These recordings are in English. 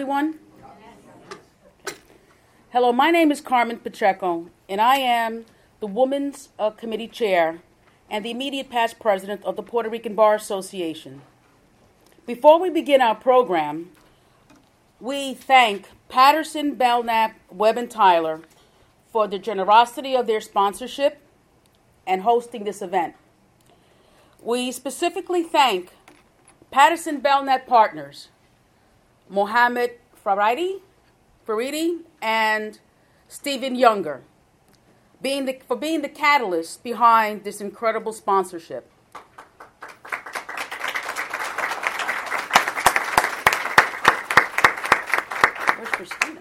everyone? Hello, my name is Carmen Pacheco, and I am the Women's uh, Committee Chair and the immediate past president of the Puerto Rican Bar Association. Before we begin our program, we thank Patterson, Belknap, Webb, and Tyler for the generosity of their sponsorship and hosting this event. We specifically thank Patterson Belknap partners, Mohammed Faridi, Faridi and Stephen Younger, being the, for being the catalyst behind this incredible sponsorship. Where's Christina?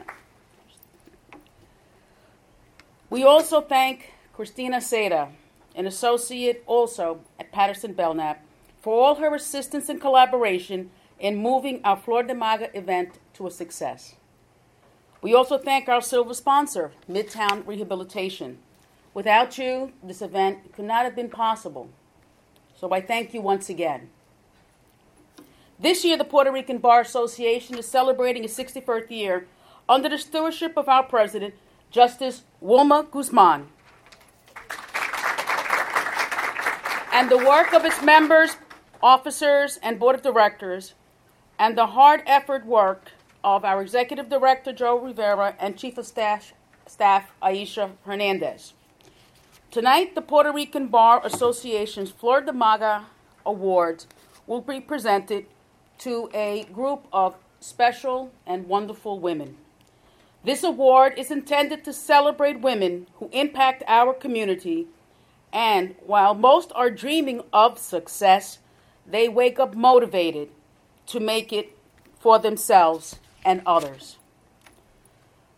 We also thank Christina Seda, an associate also at Patterson Belknap, for all her assistance and collaboration in moving our Flor de Maga event to a success. We also thank our silver sponsor, Midtown Rehabilitation. Without you, this event could not have been possible. So I thank you once again. This year, the Puerto Rican Bar Association is celebrating its 61st year under the stewardship of our president, Justice Wilma Guzman. And the work of its members, officers, and board of directors, and the hard effort work of our executive director, Joe Rivera, and chief of staff, staff Aisha Hernandez. Tonight, the Puerto Rican Bar Association's Flor de Maga Awards will be presented to a group of special and wonderful women. This award is intended to celebrate women who impact our community, and while most are dreaming of success, they wake up motivated to make it for themselves and others.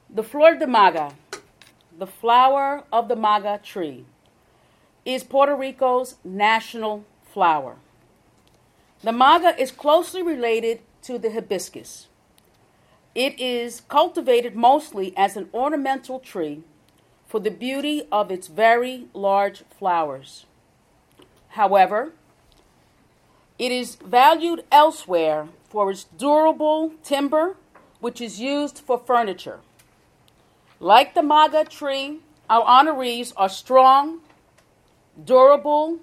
The Flor de Maga, the flower of the maga tree, is Puerto Rico's national flower. The maga is closely related to the hibiscus. It is cultivated mostly as an ornamental tree for the beauty of its very large flowers. However, it is valued elsewhere for its durable timber which is used for furniture. Like the MAGA tree, our honorees are strong, durable,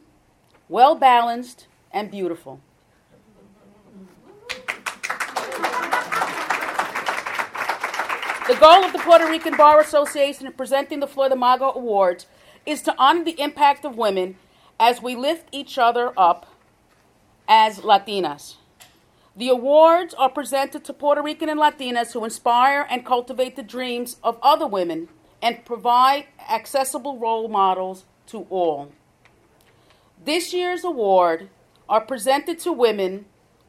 well balanced, and beautiful. The goal of the Puerto Rican Bar Association in presenting the Flor de Maga Awards is to honor the impact of women as we lift each other up as Latinas. The awards are presented to Puerto Rican and Latinas who inspire and cultivate the dreams of other women and provide accessible role models to all. This year's award are presented to women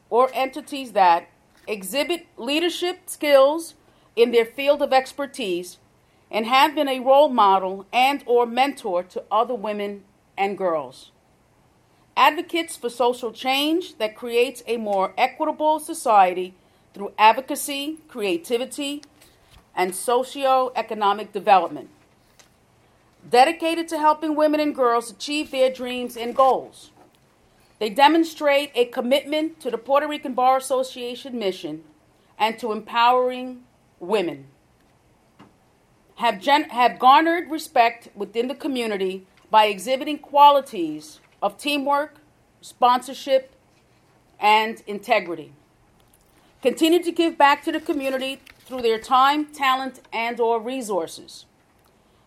or entities that exhibit leadership skills in their field of expertise and have been a role model and or mentor to other women and girls advocates for social change that creates a more equitable society through advocacy, creativity, and socio-economic development. Dedicated to helping women and girls achieve their dreams and goals. They demonstrate a commitment to the Puerto Rican Bar Association mission and to empowering women. Have, gen- have garnered respect within the community by exhibiting qualities of teamwork, sponsorship, and integrity. Continue to give back to the community through their time, talent, and or resources.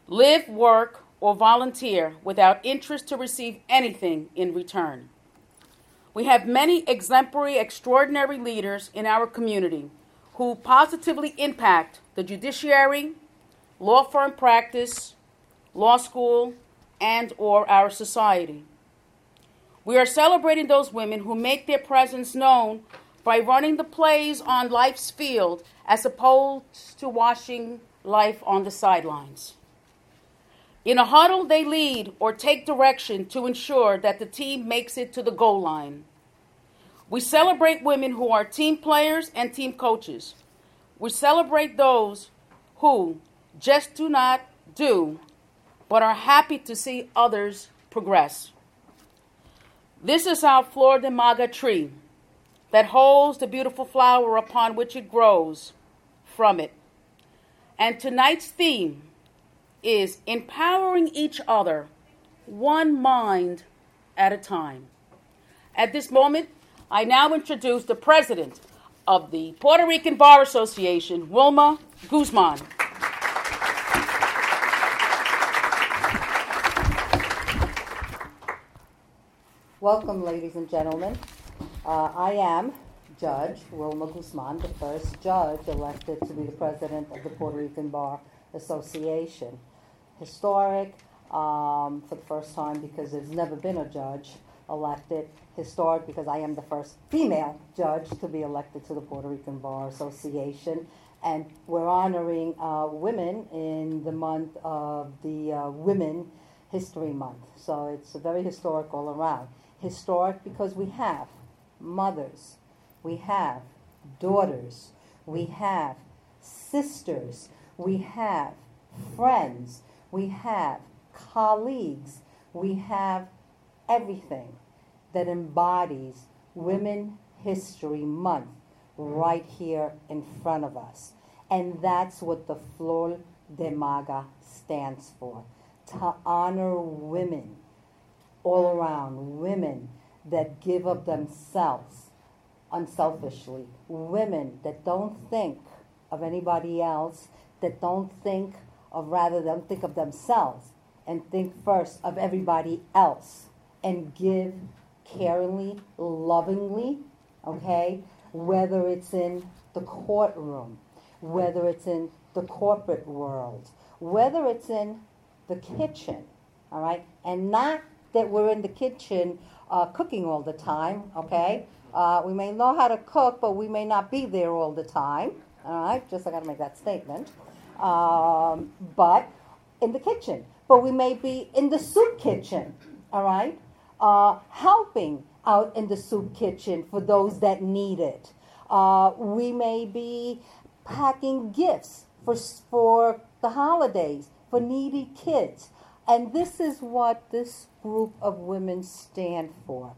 Live, work, or volunteer without interest to receive anything in return. We have many exemplary, extraordinary leaders in our community who positively impact the judiciary, law firm practice, law school, and or our society. We are celebrating those women who make their presence known by running the plays on life's field as opposed to watching life on the sidelines. In a huddle, they lead or take direction to ensure that the team makes it to the goal line. We celebrate women who are team players and team coaches. We celebrate those who just do not do, but are happy to see others progress. This is our Flor de Maga tree that holds the beautiful flower upon which it grows from it. And tonight's theme is empowering each other one mind at a time. At this moment, I now introduce the president of the Puerto Rican Bar Association, Wilma Guzman. Welcome, ladies and gentlemen. Uh, I am Judge Wilma Guzman, the first judge elected to be the president of the Puerto Rican Bar Association. Historic um, for the first time because there's never been a judge elected. Historic because I am the first female judge to be elected to the Puerto Rican Bar Association. And we're honoring uh, women in the month of the uh, Women History Month. So it's very historic all around. Historic because we have mothers, we have daughters, we have sisters, we have friends, we have colleagues, we have everything that embodies Women History Month right here in front of us. And that's what the Flor de Maga stands for to honor women all around, women that give of themselves unselfishly, women that don't think of anybody else, that don't think of rather than think of themselves and think first of everybody else and give caringly, lovingly, okay? Whether it's in the courtroom, whether it's in the corporate world, whether it's in the kitchen, all right? And not that we're in the kitchen uh, cooking all the time, okay? Uh, we may know how to cook, but we may not be there all the time, all right? Just I got to make that statement. Um, but in the kitchen, but we may be in the soup kitchen, all right? Uh, helping out in the soup kitchen for those that need it. Uh, we may be packing gifts for, for the holidays for needy kids. And this is what this group of women stand for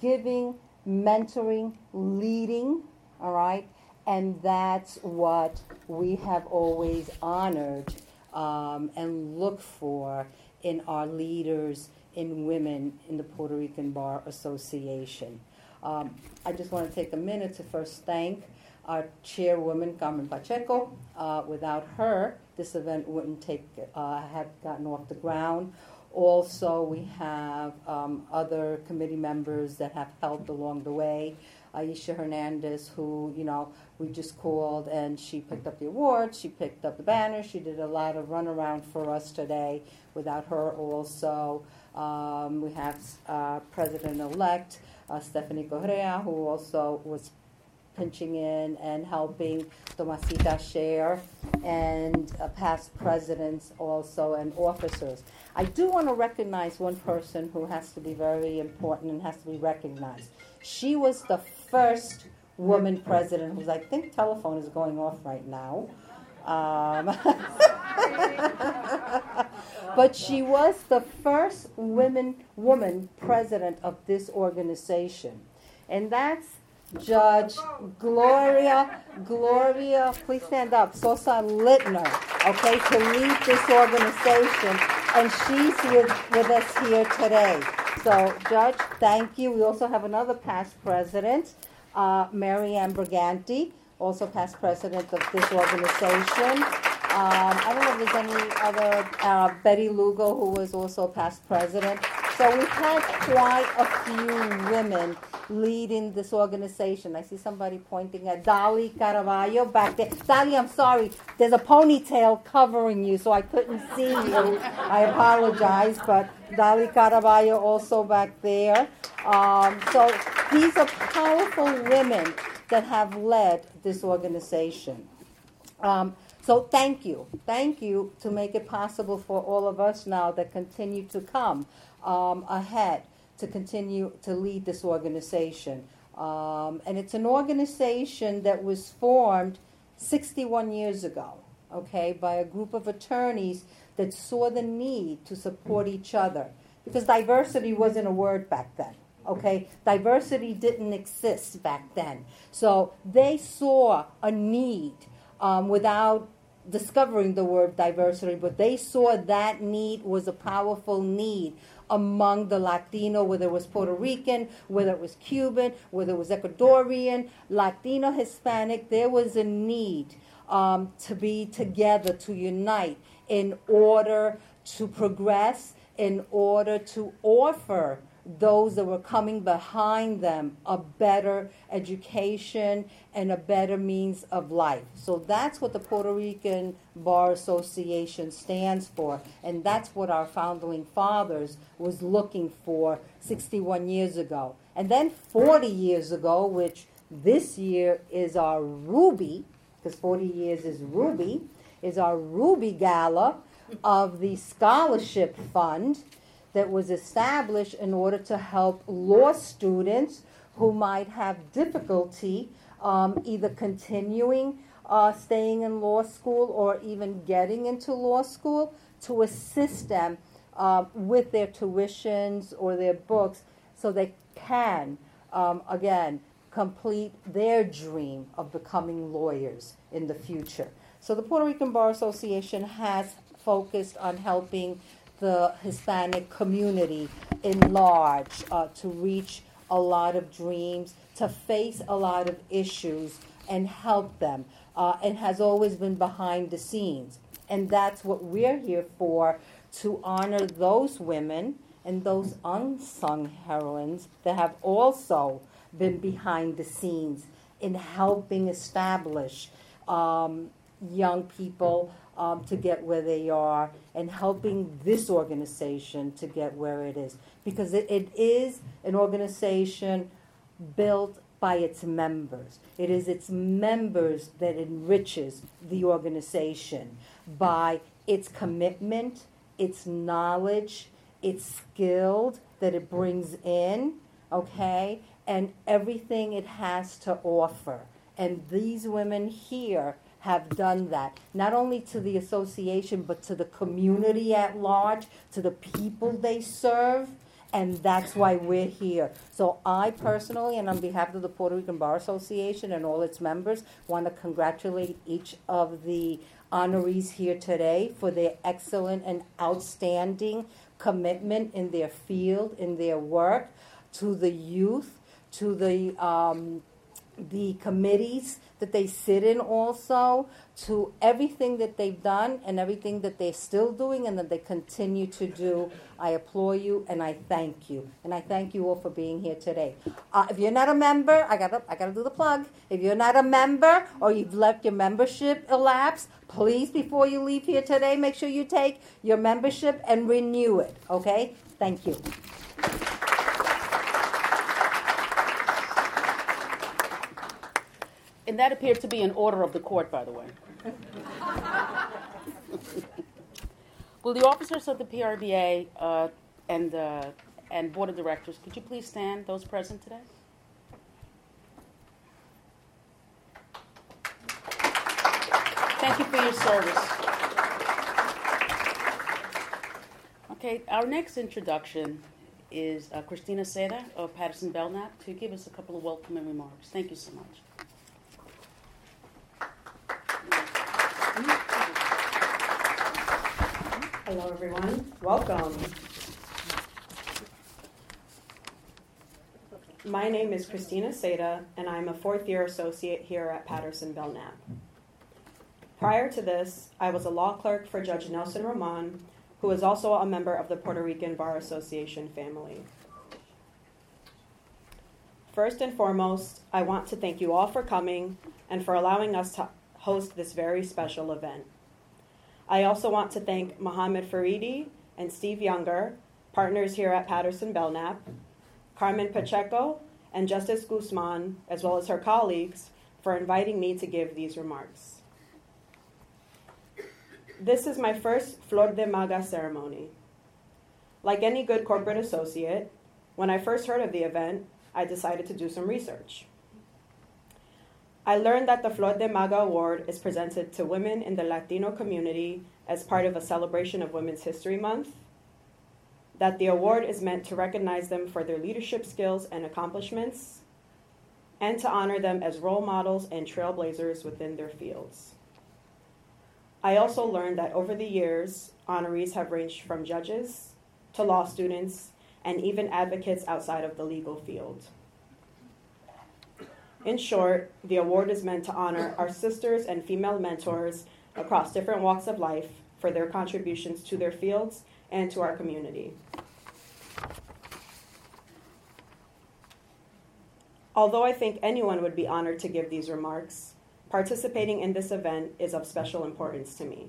giving, mentoring, leading, all right? And that's what we have always honored um, and looked for in our leaders in women in the Puerto Rican Bar Association. Um, I just want to take a minute to first thank our chairwoman, Carmen Pacheco. Uh, without her, this event wouldn't take uh, have gotten off the ground. Also, we have um, other committee members that have helped along the way. Aisha Hernandez, who, you know, we just called and she picked up the awards, she picked up the banner, she did a lot of runaround for us today. Without her, also, um, we have uh, President elect uh, Stephanie Correa, who also was pinching in and helping Tomasita share, and uh, past presidents also and officers. I do want to recognize one person who has to be very important and has to be recognized. She was the first woman president who's, I think, telephone is going off right now. Um, but she was the first women woman president of this organization, and that's Judge Gloria Gloria. Please stand up, Sosa Lintner. Okay, to lead this organization, and she's with with us here today. So, Judge, thank you. We also have another past president, uh, Mary Ann Briganti, also past president of this organization. Um, I don't know if there's any other, uh, Betty Lugo, who was also past president. So we've had quite a few women leading this organization. I see somebody pointing at Dolly Caraballo back there. Dolly, I'm sorry, there's a ponytail covering you, so I couldn't see you. I apologize, but Dolly Caraballo also back there. Um, so these are powerful women that have led this organization. Um, so thank you. Thank you to make it possible for all of us now that continue to come um, ahead to continue to lead this organization. Um, and it's an organization that was formed 61 years ago, okay, by a group of attorneys that saw the need to support each other. Because diversity wasn't a word back then, okay? Diversity didn't exist back then. So they saw a need um, without discovering the word diversity, but they saw that need was a powerful need among the Latino, whether it was Puerto Rican, whether it was Cuban, whether it was Ecuadorian, Latino, Hispanic, there was a need um, to be together, to unite in order to progress, in order to offer those that were coming behind them a better education and a better means of life. So that's what the Puerto Rican Bar Association stands for, and that's what our founding fathers was looking for 61 years ago. And then 40 years ago, which this year is our Ruby, because 40 years is Ruby, is our Ruby Gala of the Scholarship Fund that was established in order to help law students who might have difficulty um, either continuing uh, staying in law school or even getting into law school to assist them uh, with their tuitions or their books so they can, um, again, complete their dream of becoming lawyers in the future. So the Puerto Rican Bar Association has focused on helping the Hispanic community in large uh, to reach a lot of dreams, to face a lot of issues, and help them, uh, and has always been behind the scenes. And that's what we're here for to honor those women and those unsung heroines that have also been behind the scenes in helping establish um, young people um, to get where they are and helping this organization to get where it is. Because it, it is an organization built by its members. It is its members that enriches the organization by its commitment, its knowledge, its skilled that it brings in, okay, and everything it has to offer. And these women here have done that, not only to the association, but to the community at large, to the people they serve. And that's why we're here. So, I personally, and on behalf of the Puerto Rican Bar Association and all its members, want to congratulate each of the honorees here today for their excellent and outstanding commitment in their field, in their work, to the youth, to the um, the committees that they sit in also to everything that they've done and everything that they're still doing and that they continue to do. I applaud you and I thank you. And I thank you all for being here today. Uh, if you're not a member, I got to I got to do the plug. If you're not a member or you've left your membership elapse, please before you leave here today, make sure you take your membership and renew it, okay? Thank you. And that appeared to be an order of the court, by the way. Will the officers of the PRBA uh, and, uh, and Board of Directors, could you please stand, those present today? Thank you for your service. Okay, our next introduction is uh, Christina Seda of Patterson Belknap to give us a couple of welcoming remarks. Thank you so much. Hello, everyone. Welcome. My name is Christina Seda, and I'm a fourth year associate here at Patterson Belknap. Prior to this, I was a law clerk for Judge Nelson Roman, who is also a member of the Puerto Rican Bar Association family. First and foremost, I want to thank you all for coming and for allowing us to host this very special event. I also want to thank Mohammed Faridi and Steve Younger, partners here at Patterson Belknap, Carmen Pacheco, and Justice Guzman, as well as her colleagues, for inviting me to give these remarks. This is my first Flor de Maga ceremony. Like any good corporate associate, when I first heard of the event, I decided to do some research. I learned that the Flor de Maga Award is presented to women in the Latino community as part of a celebration of Women's History Month, that the award is meant to recognize them for their leadership skills and accomplishments, and to honor them as role models and trailblazers within their fields. I also learned that over the years, honorees have ranged from judges to law students and even advocates outside of the legal field. In short, the award is meant to honor our sisters and female mentors across different walks of life for their contributions to their fields and to our community. Although I think anyone would be honored to give these remarks, participating in this event is of special importance to me.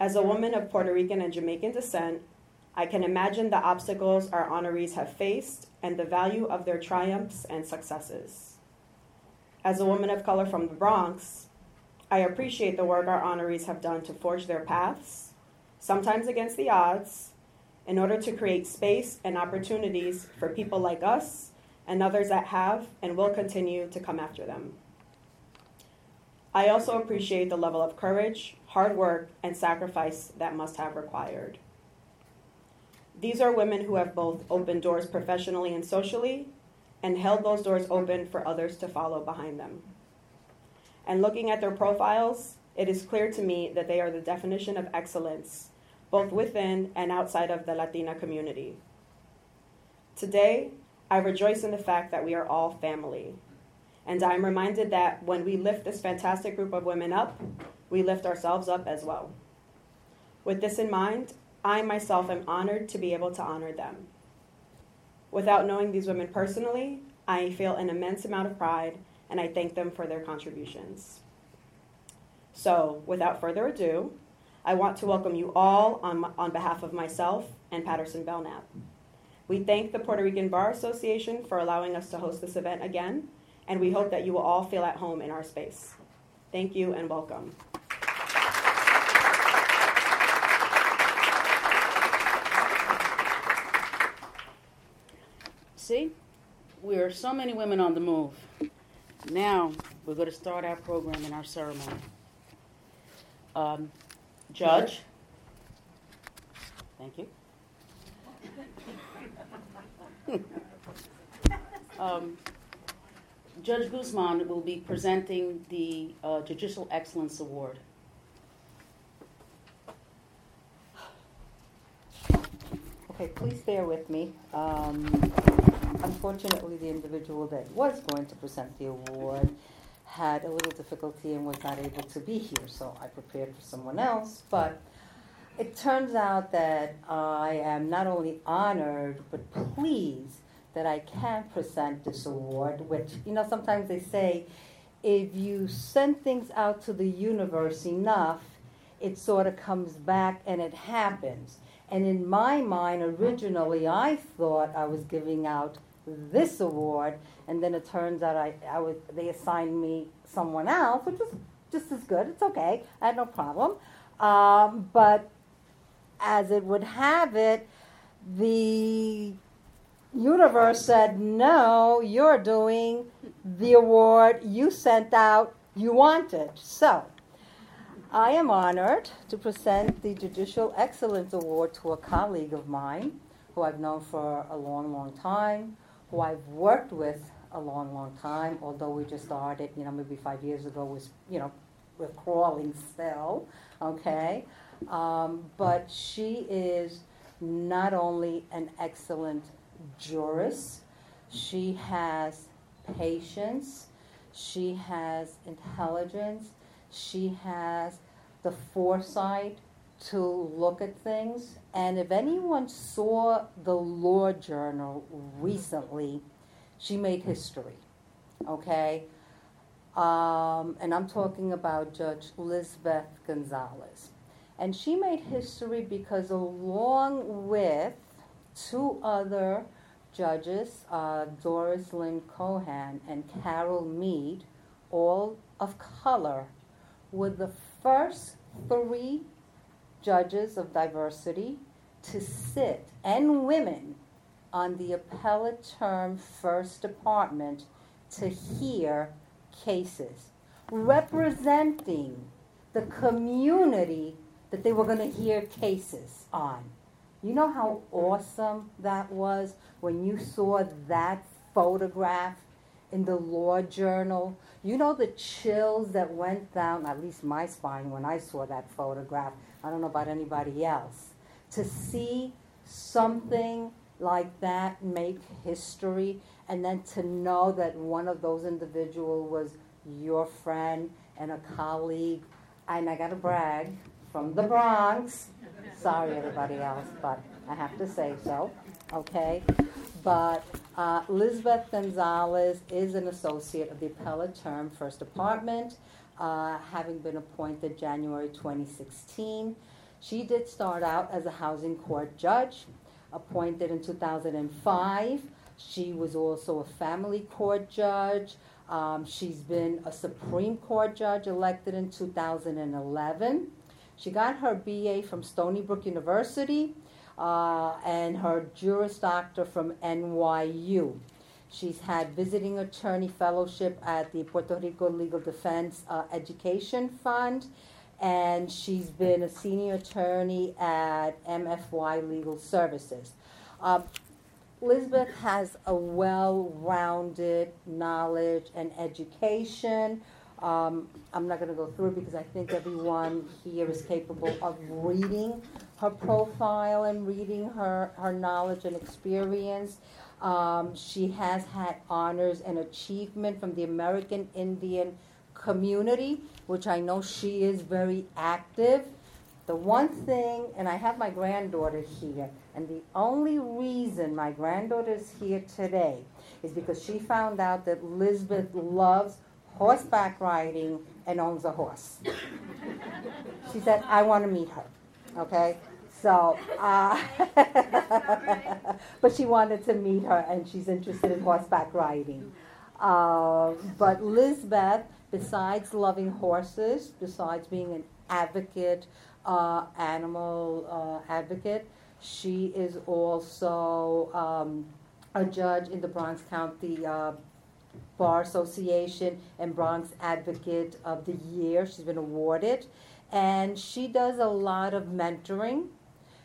As a woman of Puerto Rican and Jamaican descent, I can imagine the obstacles our honorees have faced and the value of their triumphs and successes. As a woman of color from the Bronx, I appreciate the work our honorees have done to forge their paths, sometimes against the odds, in order to create space and opportunities for people like us and others that have and will continue to come after them. I also appreciate the level of courage, hard work, and sacrifice that must have required. These are women who have both opened doors professionally and socially and held those doors open for others to follow behind them. And looking at their profiles, it is clear to me that they are the definition of excellence, both within and outside of the Latina community. Today, I rejoice in the fact that we are all family. And I'm reminded that when we lift this fantastic group of women up, we lift ourselves up as well. With this in mind, I myself am honored to be able to honor them. Without knowing these women personally, I feel an immense amount of pride and I thank them for their contributions. So, without further ado, I want to welcome you all on, on behalf of myself and Patterson Belknap. We thank the Puerto Rican Bar Association for allowing us to host this event again, and we hope that you will all feel at home in our space. Thank you and welcome. See, we are so many women on the move. Now we're going to start our program and our ceremony. Um, Judge, thank you. um, Judge Guzman will be presenting the uh, Judicial Excellence Award. Okay, please bear with me. Um, unfortunately, the individual that was going to present the award had a little difficulty and was not able to be here, so I prepared for someone else. But it turns out that I am not only honored but pleased that I can present this award, which, you know, sometimes they say if you send things out to the universe enough, it sort of comes back and it happens. And in my mind, originally, I thought I was giving out this award, and then it turns out I, I was, they assigned me someone else, which was just as good. It's okay. I had no problem. Um, but as it would have it, the universe said, no, you're doing the award you sent out, you wanted. So, I am honored to present the Judicial Excellence Award to a colleague of mine who I've known for a long, long time, who I've worked with a long, long time, although we just started, you know, maybe five years ago was, you know, we're crawling still, okay? Um, but she is not only an excellent jurist, she has patience, she has intelligence, she has the foresight to look at things. And if anyone saw the Law Journal recently, she made history. Okay? Um, and I'm talking about Judge Lizbeth Gonzalez. And she made history because, along with two other judges, uh, Doris Ling-Cohan and Carol Edmead, all of color, were the first three judges of diversity to sit, and women, on the appellate term first department to hear cases, representing the community that they were going to hear cases on. You know how awesome that was when you saw that photograph in the law journal. You know the chills that went down, at least my spine, when I saw that photograph. I don't know about anybody else. To see something like that make history, and then to know that one of those individuals was your friend and a colleague, and I gotta brag, from the Bronx. Sorry, everybody else, but I have to say so, okay? But uh, Lizbeth Gonzalez is an associate of the appellate term First Department, uh, having been appointed January 2016. She did start out as a housing court judge, appointed in 2005. She was also a family court judge. Um, she's been a Supreme Court judge elected in 2011. She got her BA from Stony Brook University uh, and her Juris Doctor from NYU. She's had visiting attorney fellowship at the Puerto Rico Legal Defense uh, Education Fund, and she's been a senior attorney at MFY Legal Services. Uh, Elizabeth has a well rounded knowledge and education. Um, I'm not going to go through because I think everyone here is capable of reading her profile and reading her, her knowledge and experience. Um, she has had honors and achievement from the American Indian community, which I know she is very active. The one thing, and I have my granddaughter here, and the only reason my granddaughter is here today is because she found out that Lizbeth loves horseback riding and owns a horse. She said, I want to meet her. Okay? So, uh, but she wanted to meet her and she's interested in horseback riding. Uh, but Lizbeth, besides loving horses, besides being an advocate, uh, animal uh, advocate, she is also um, a judge in the Bronx County uh, Bar Association and Bronx Advocate of the Year. She's been awarded. And she does a lot of mentoring.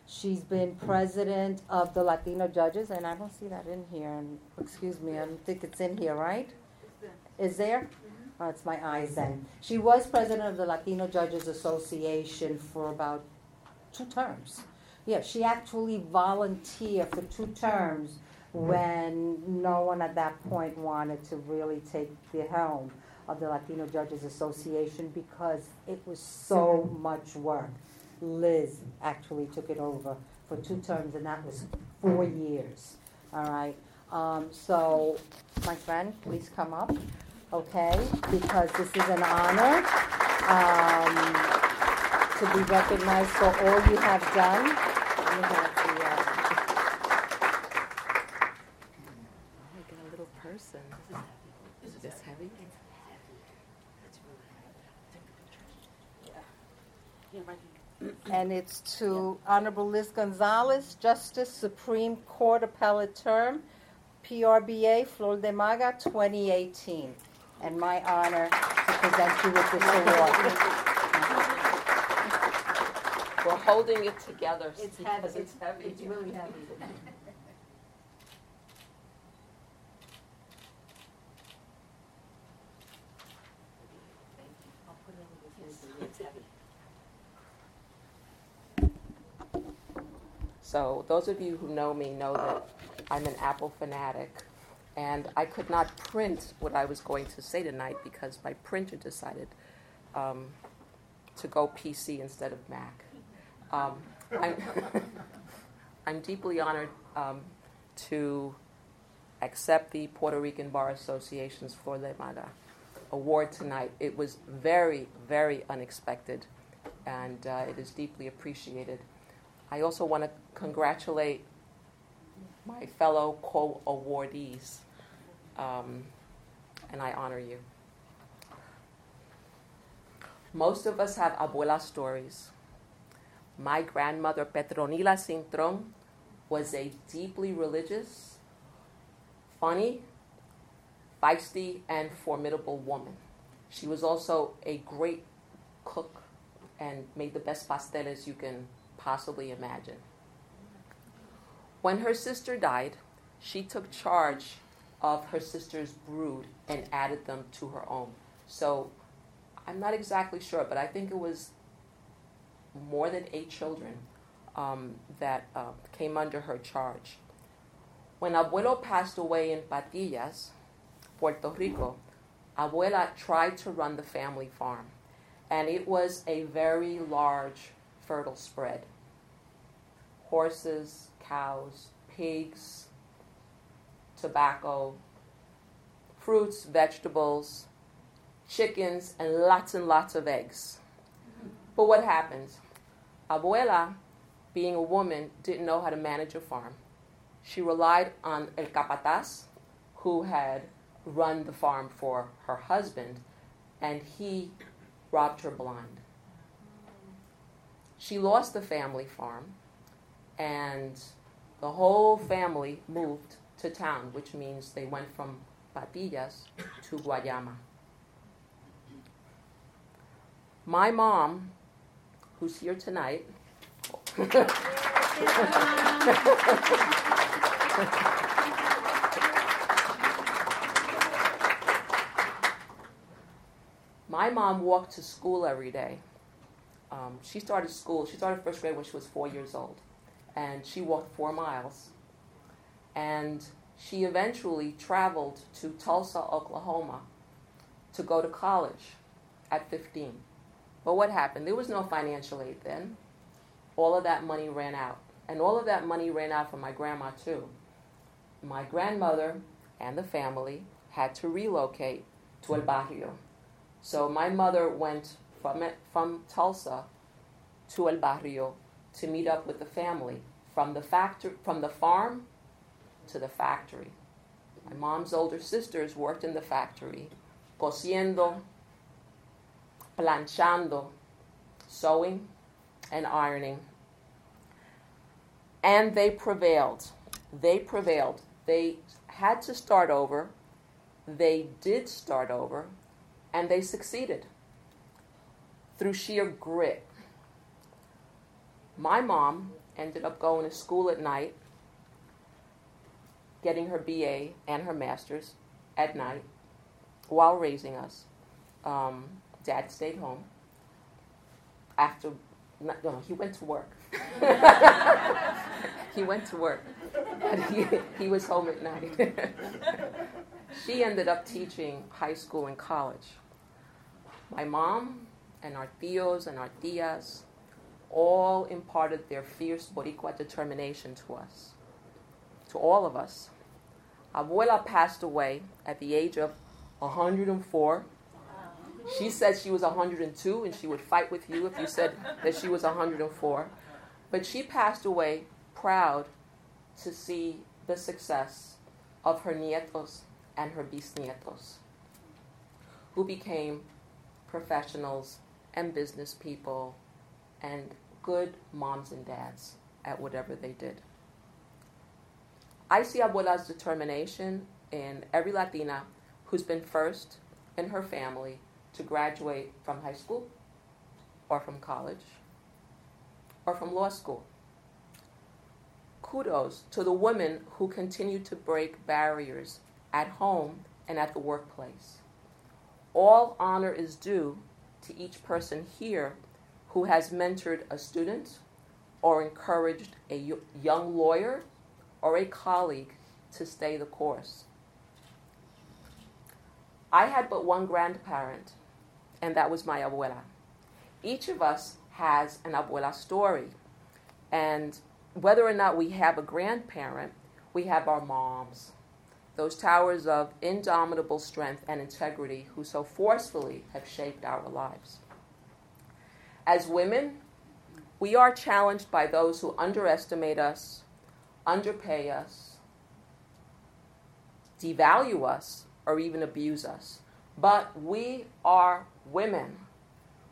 She's been president of the Latino Judges, and I don't see that in here. And excuse me, I don't think it's in here, right? Is there? Mm-hmm. Oh, it's my eyes then. She was president of the Latino Judges Association for about two terms. Yeah, she actually volunteered for two terms when no one at that point wanted to really take the helm of the Latino Judges Association because it was so mm-hmm. much work. Liz actually took it over for two terms, and that was four years. All right. Um, so, my friend, please come up, okay? Because this is an honor um, to be recognized for all you have done. You have the, uh, get a little person. Is this heavy? Yeah, right here. And it's to Honorable Liz Gonzalez, Justice Supreme Court Appellate Term, PRBA, Flor de Maga, 2018. And my honor to present you with this award. We're holding it together It's because heavy. it's heavy. It's really heavy. So those of you who know me know that I'm an Apple fanatic, and I could not print what I was going to say tonight because my printer decided um, to go PC instead of Mac. Um, I'm, I'm deeply honored um, to accept the Puerto Rican Bar Association's Flor de Maga award tonight. It was very, very unexpected, and uh, it is deeply appreciated. I also want to congratulate my fellow co awardees, um, and I honor you. Most of us have abuela stories. My grandmother, Petronila Cintron, was a deeply religious, funny, feisty, and formidable woman. She was also a great cook and made the best pasteles you can possibly imagine. When her sister died, she took charge of her sister's brood and added them to her own. So I'm not exactly sure, but I think it was more than eight children um, that uh, came under her charge. When Abuelo passed away in Patillas, Puerto Rico, Abuela tried to run the family farm, and it was a very large, fertile spread. Horses, cows, pigs, tobacco, fruits, vegetables, chickens, and lots and lots of eggs. But what happens? Abuela, being a woman, didn't know how to manage a farm. She relied on El Capataz, who had run the farm for her husband, and he robbed her blind. She lost the family farm, and the whole family moved to town, which means they went from Patillas to Guayama. My mom, who's here tonight, my mom walked to school every day. Um, she started school, she started first grade when she was four years old. And she walked four miles. And she eventually traveled to Tulsa, Oklahoma to go to college at 15. But what happened? There was no financial aid then. All of that money ran out. And all of that money ran out for my grandma, too. My grandmother and the family had to relocate to El Barrio. So my mother went from, from Tulsa to El Barrio to meet up with the family from the factory, from the farm to the factory. My mom's older sisters worked in the factory, cosiendo, planchando, sewing, and ironing. And they prevailed. They prevailed. They had to start over. They did start over, and they succeeded through sheer grit. My mom ended up going to school at night, getting her BA and her master's at night while raising us. Um, Dad stayed home. After, no, he went to work. he went to work. He, he was home at night. she ended up teaching high school and college. My mom and our tios and our tias all imparted their fierce Boricua determination to us, to all of us. Abuela passed away at the age of 104 she said she was 102 and she would fight with you if you said that she was 104. But she passed away proud to see the success of her nietos and her bisnietos, who became professionals and business people and good moms and dads at whatever they did. I see Abuela's determination in every Latina who's been first in her family to graduate from high school or from college or from law school. Kudos to the women who continue to break barriers at home and at the workplace. All honor is due to each person here who has mentored a student or encouraged a young lawyer or a colleague to stay the course. I had but one grandparent and that was my abuela. Each of us has an abuela story, and whether or not we have a grandparent, we have our moms, those towers of indomitable strength and integrity who so forcefully have shaped our lives. As women, we are challenged by those who underestimate us, underpay us, devalue us, or even abuse us. But we are women.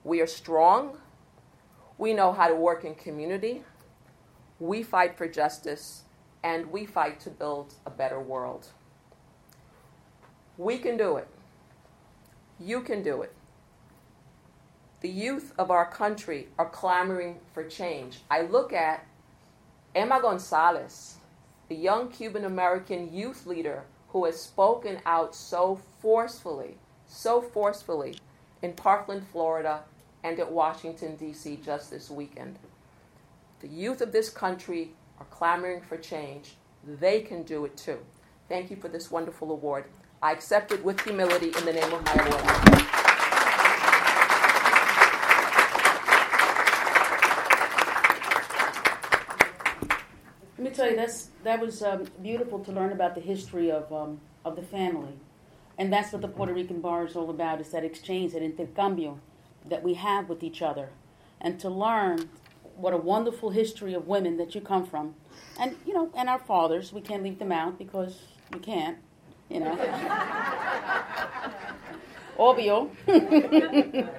We are strong. We know how to work in community. We fight for justice and we fight to build a better world. We can do it. You can do it. The youth of our country are clamoring for change. I look at Emma Gonzalez, the young Cuban American youth leader who has spoken out so forcefully, so forcefully in Parkland, Florida, and at Washington, D.C. just this weekend. The youth of this country are clamoring for change. They can do it too. Thank you for this wonderful award. I accept it with humility in the name of my Lord. Let me tell you, that's that was um, beautiful to learn about the history of um, of the family, and that's what the Puerto Rican bar is all about: is that exchange, that intercambio that we have with each other, and to learn what a wonderful history of women that you come from, and you know, and our fathers. We can't leave them out because we can't, you know. Obvio,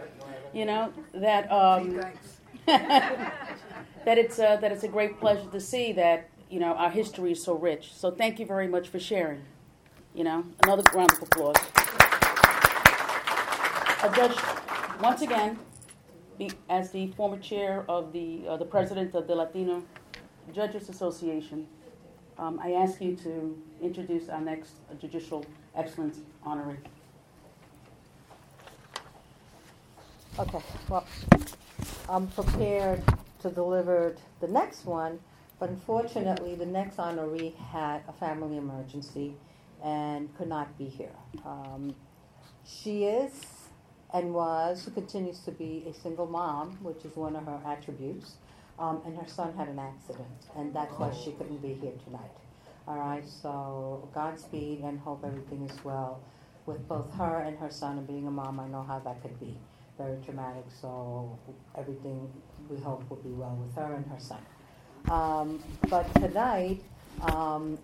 you know that um, that it's uh, that it's a great pleasure to see that you know our history is so rich. So thank you very much for sharing. You know, another round of applause. A judge, once again, as the former chair of the uh, the president of the Latino Judges Association, um, I ask you to introduce our next judicial excellence honoree. Okay, well, I'm prepared to deliver the next one, but unfortunately, the next honoree had a family emergency and could not be here. Um, she is and was, she continues to be a single mom, which is one of her attributes, um, and her son had an accident, and that's why she couldn't be here tonight. All right, so Godspeed and hope everything is well with both her and her son, and being a mom, I know how that could be very traumatic, so everything we hope will be well with her and her son. Um, but tonight, um,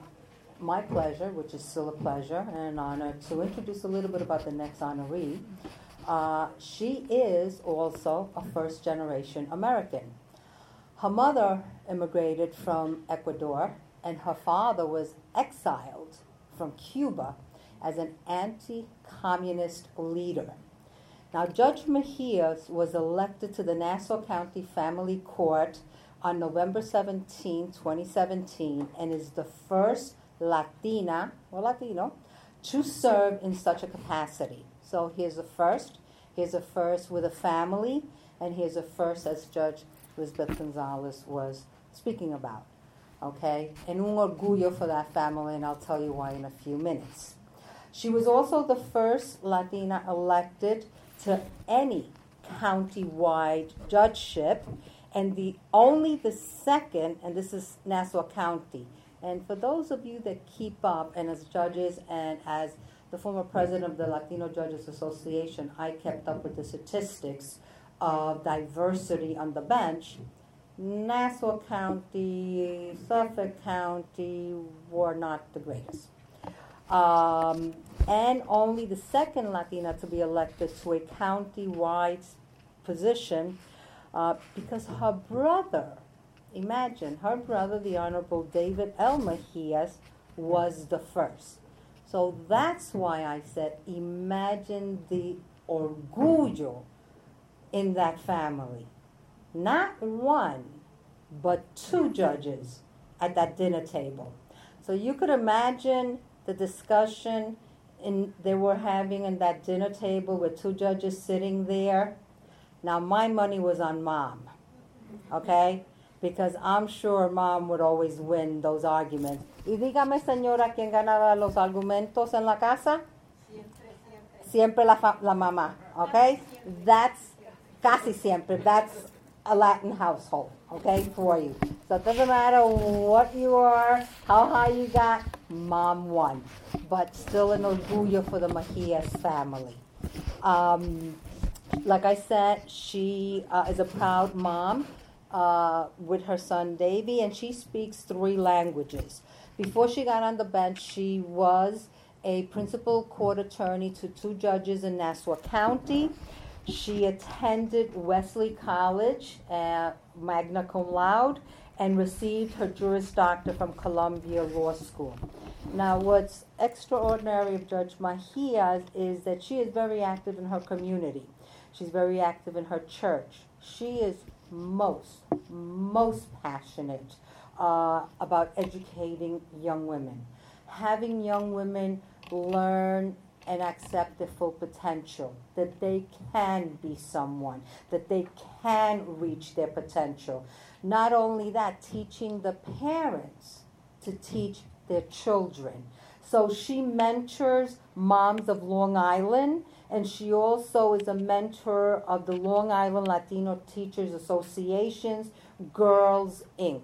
my pleasure, which is still a pleasure and an honor, to introduce a little bit about the next honoree. Uh, she is also a first generation American. Her mother immigrated from Ecuador, and her father was exiled from Cuba as an anti communist leader. Now, Judge Mejias was elected to the Nassau County Family Court on November 17, 2017, and is the first Latina or Latino to serve in such a capacity. So here's a first. Here's a first with a family, and here's a first as Judge Elizabeth Gonzalez was speaking about. Okay? And un orgullo for that family, and I'll tell you why in a few minutes. She was also the first Latina elected to any county-wide judgeship, and the only the second, and this is Nassau County. And for those of you that keep up, and as judges and as the former president of the Latino Judges Association, I kept up with the statistics of diversity on the bench. Nassau County, Suffolk County were not the greatest. Um, and only the second Latina to be elected to a county-wide position uh, because her brother, imagine, her brother, the Honorable David L. Mejias, was the first. So that's why I said, imagine the orgullo in that family. Not one, but two judges at that dinner table. So you could imagine the discussion in, they were having in that dinner table with two judges sitting there. Now, my money was on mom, okay? Because I'm sure mom would always win those arguments. Y dígame, señora, ¿quién ganaba los argumentos en la casa? Siempre la, la mamá, okay? That's casi siempre. That's a Latin household, okay, for you. So it doesn't matter what you are, how high you got, mom won. But still an orgullo for the Mejias family. Um, like I said, she uh, is a proud mom uh, with her son Davy, and she speaks three languages. Before she got on the bench, she was a principal court attorney to two judges in Nassau County. She attended Wellesley College, uh, magna cum laude, and received her Juris Doctor from Columbia Law School. Now, what's extraordinary of Judge Mejias is that she is very active in her community. She's very active in her church. She is most, most passionate uh, about educating young women. having young women learn and accept their full potential, that they can be someone, that they can reach their potential. Not only that, teaching the parents to teach their children. So she mentors moms of Long Island, and she also is a mentor of the Long Island Latino Teachers Association's Girls Inc.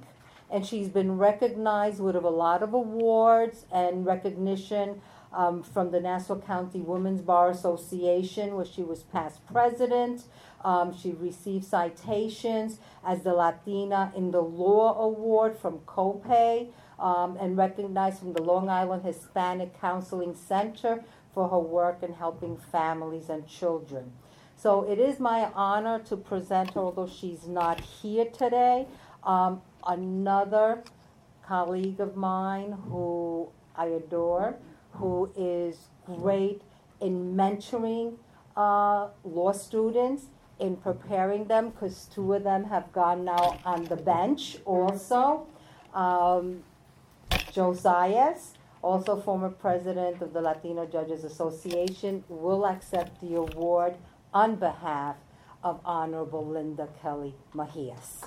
And she's been recognized with a lot of awards and recognition um, from the Nassau County Women's Bar Association, where she was past president. Um, she received citations as the Latina in the Law Award from COPE um, and recognized from the Long Island Hispanic Counseling Center for her work in helping families and children. So it is my honor to present her, although she's not here today, um, another colleague of mine who I adore, who is great in mentoring uh, law students, in preparing them, because two of them have gone now on the bench also. Um, Josias, also former president of the Latino Judges Association, will accept the award on behalf of Honorable Linda Kelly Mejias.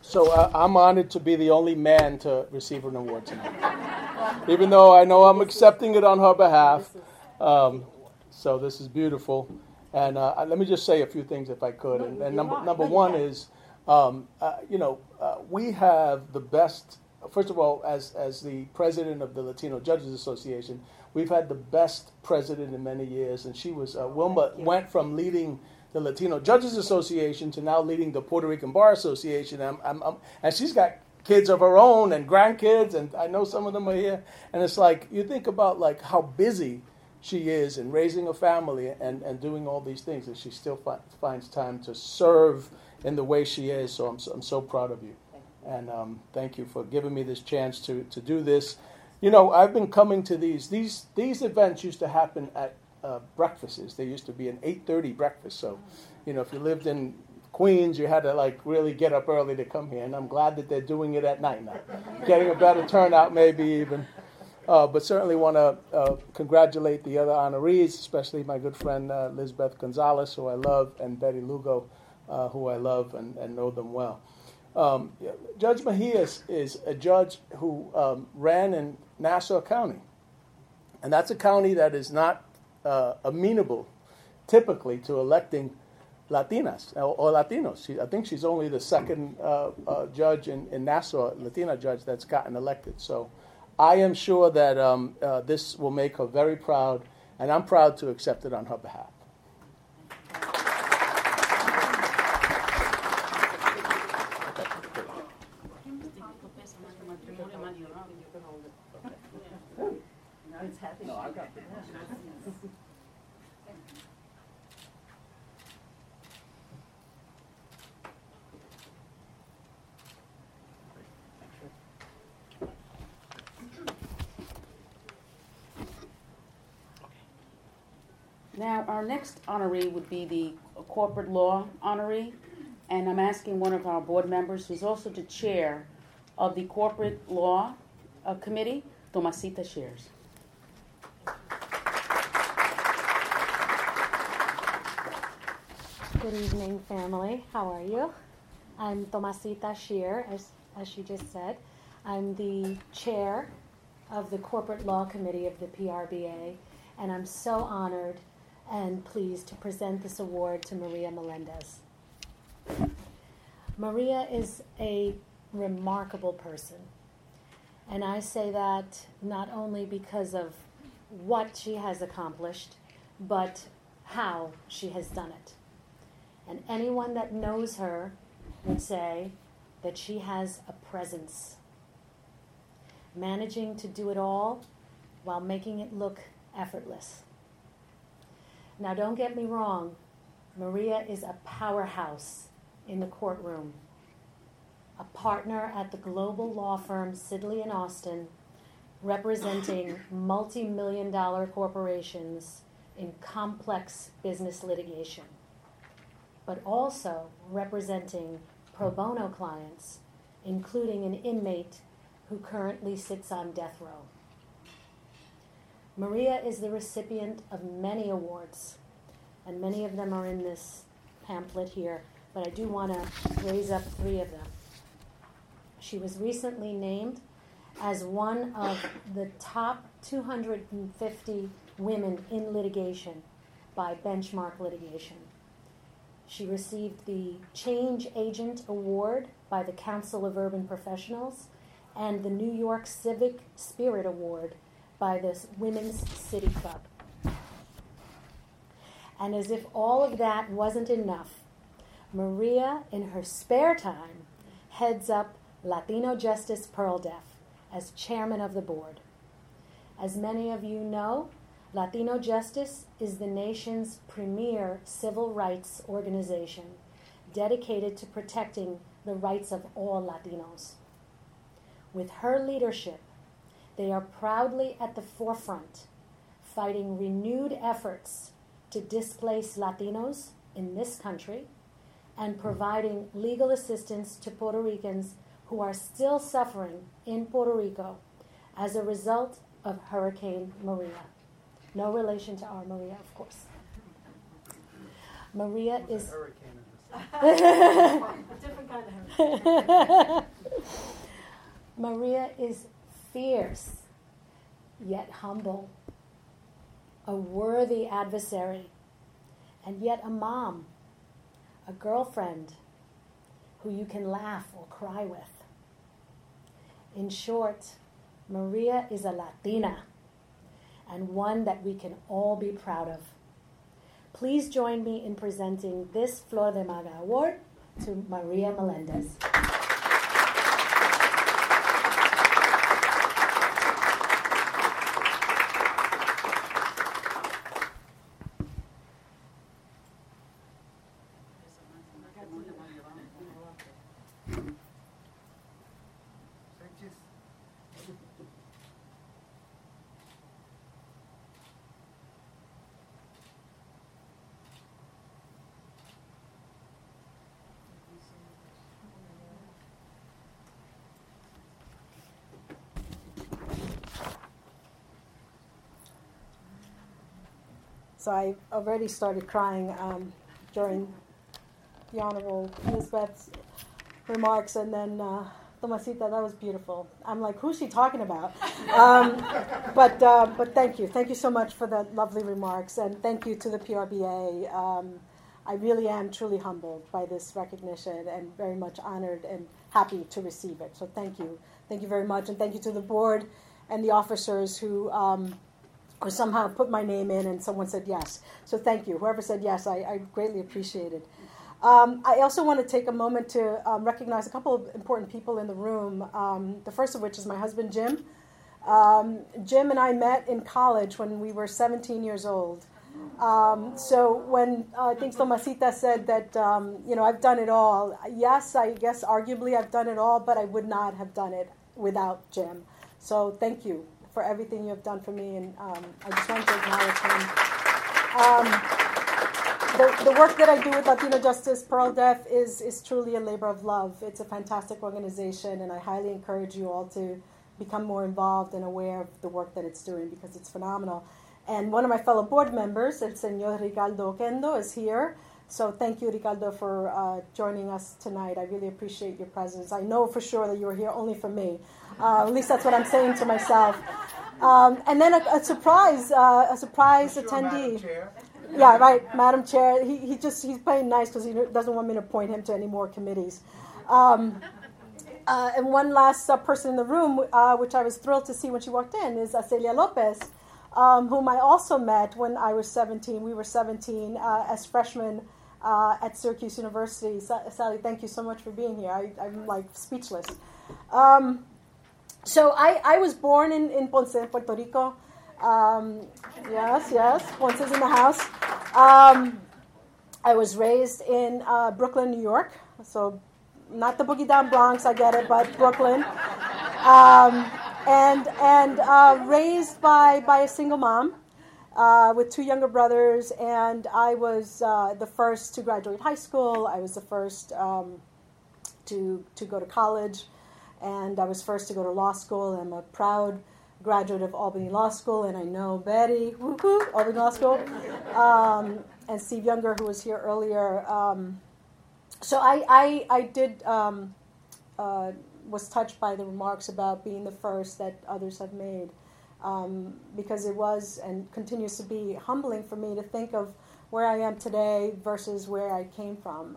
So uh, I'm honored to be the only man to receive an award tonight. Even though I know I'm accepting it on her behalf. Um, so this is beautiful. And uh, let me just say a few things if I could. And, and number, number one is, um, uh, you know, uh, we have the best, first of all, as, as the president of the Latino Judges Association, we've had the best president in many years. And she was, uh, Wilma went from leading the Latino Judges Association to now leading the Puerto Rican Bar Association. I'm, I'm, I'm, and she's got kids of her own and grandkids, and I know some of them are here. And it's like, you think about like how busy she is in raising a family and, and doing all these things, and she still fi- finds time to serve in the way she is. So I'm so, I'm so proud of you. And um, thank you for giving me this chance to, to do this. You know, I've been coming to these. These, these events used to happen at uh, breakfasts. There used to be an 8.30 breakfast. So, you know, if you lived in Queens, you had to like really get up early to come here. And I'm glad that they're doing it at night now. Getting a better turnout maybe even. Uh, but certainly want to uh, congratulate the other honorees, especially my good friend uh, Lizbeth Gonzalez, who I love, and Betty Lugo, uh, who I love and, and know them well. Um, judge Mejias is a judge who um, ran in Nassau County. And that's a county that is not uh, amenable typically to electing Latinas or, or Latinos. She, I think she's only the second uh, uh, judge in, in, Nassau, Latina judge, that's gotten elected. So I am sure that um, uh, this will make her very proud, and I'm proud to accept it on her behalf. No, I got Now, our next honoree would be the corporate law honoree, and I'm asking one of our board members, who's also the chair of the corporate law uh, committee, Tomasita Shears. Good evening, family. How are you? I'm Tomasita Shear, as, as she just said. I'm the chair of the Corporate Law Committee of the PRBA, and I'm so honored and pleased to present this award to Maria Melendez. Maria is a remarkable person. And I say that not only because of what she has accomplished, but how she has done it. And anyone that knows her would say that she has a presence. Managing to do it all while making it look effortless. Now, don't get me wrong, Maria is a powerhouse in the courtroom, a partner at the global law firm Sidley and Austin, representing multi million dollar corporations in complex business litigation, but also representing pro bono clients, including an inmate who currently sits on death row. Maria is the recipient of many awards, and many of them are in this pamphlet here, but I do want to raise up three of them. She was recently named as one of the top 250 women in litigation by Benchmark Litigation. She received the Change Agent Award by the Council of Urban Professionals and the New York Civic Spirit Award by this Women's City Club. And as if all of that wasn't enough, Maria, in her spare time, heads up Latino Justice PRLDEF as chairman of the board. As many of you know, Latino Justice is the nation's premier civil rights organization dedicated to protecting the rights of all Latinos. With her leadership, they are proudly at the forefront, fighting renewed efforts to displace Latinos in this country and providing legal assistance to Puerto Ricans who are still suffering in Puerto Rico as a result of Hurricane Maria. No relation to our Maria, of course. Maria is. different kind of Maria is fierce, yet humble, a worthy adversary, and yet a mom, a girlfriend who you can laugh or cry with. In short, Maria is a Latina and one that we can all be proud of. Please join me in presenting this Flor de Maga Award to Maria Melendez. So I already started crying um, during the Honorable Elizabeth's remarks, and then uh, Tomasita, that was beautiful. I'm like, who's she talking about? Um, but uh, but thank you, thank you so much for the lovely remarks, and thank you to the PRBA. Um, I really am truly humbled by this recognition, and very much honored and happy to receive it. So thank you, thank you very much, and thank you to the board and the officers who. Um, or somehow put my name in and someone said yes. So thank you. Whoever said yes, I, I greatly appreciate it. Um, I also want to take a moment to um, recognize a couple of important people in the room. Um, the first of which is my husband, Jim. Um, Jim and I met in college when we were 17 years old. Um, so when uh, I think Tomasita said that, um, you know, I've done it all, yes, I guess arguably I've done it all, but I would not have done it without Jim. So thank you for everything you have done for me, and um, I just want to acknowledge him. Um, the, the work that I do with Latino Justice PRLDEF is, is truly a labor of love. It's a fantastic organization, and I highly encourage you all to become more involved and aware of the work that it's doing because it's phenomenal. And one of my fellow board members, El Señor Ricardo Oquendo, is here. So thank you, Ricardo, for uh, joining us tonight. I really appreciate your presence. I know for sure that you are here only for me. Uh, at least that's what I'm saying to myself. Um, and then a, a surprise, uh, a surprise sure, attendee. Yeah, right, Madam Chair. He, he just he's playing nice because he doesn't want me to appoint him to any more committees. Um, uh, and one last uh, person in the room, uh, which I was thrilled to see when she walked in, is Celia Lopez, um, whom I also met when I was 17. We were 17 uh, as freshmen uh, at Syracuse University. Sally, thank you so much for being here. I, am like speechless. Um, so I, I was born in, in Ponce, Puerto Rico. Um, yes, yes, Ponce is in the house. Um, I was raised in uh, Brooklyn, New York. So not the boogie down Bronx, I get it, but Brooklyn. Um, and and uh, raised by, by a single mom uh, with two younger brothers, and I was uh, the first to graduate high school. I was the first um, to to go to college, and I was first to go to law school. I'm a proud graduate of Albany Law School, and I know Betty, woo-hoo, Albany Law School, um, and Steve Younger, who was here earlier. Um, so I I, I did. Um, uh, was touched by the remarks about being the first that others have made um, because it was and continues to be humbling for me to think of where I am today versus where I came from.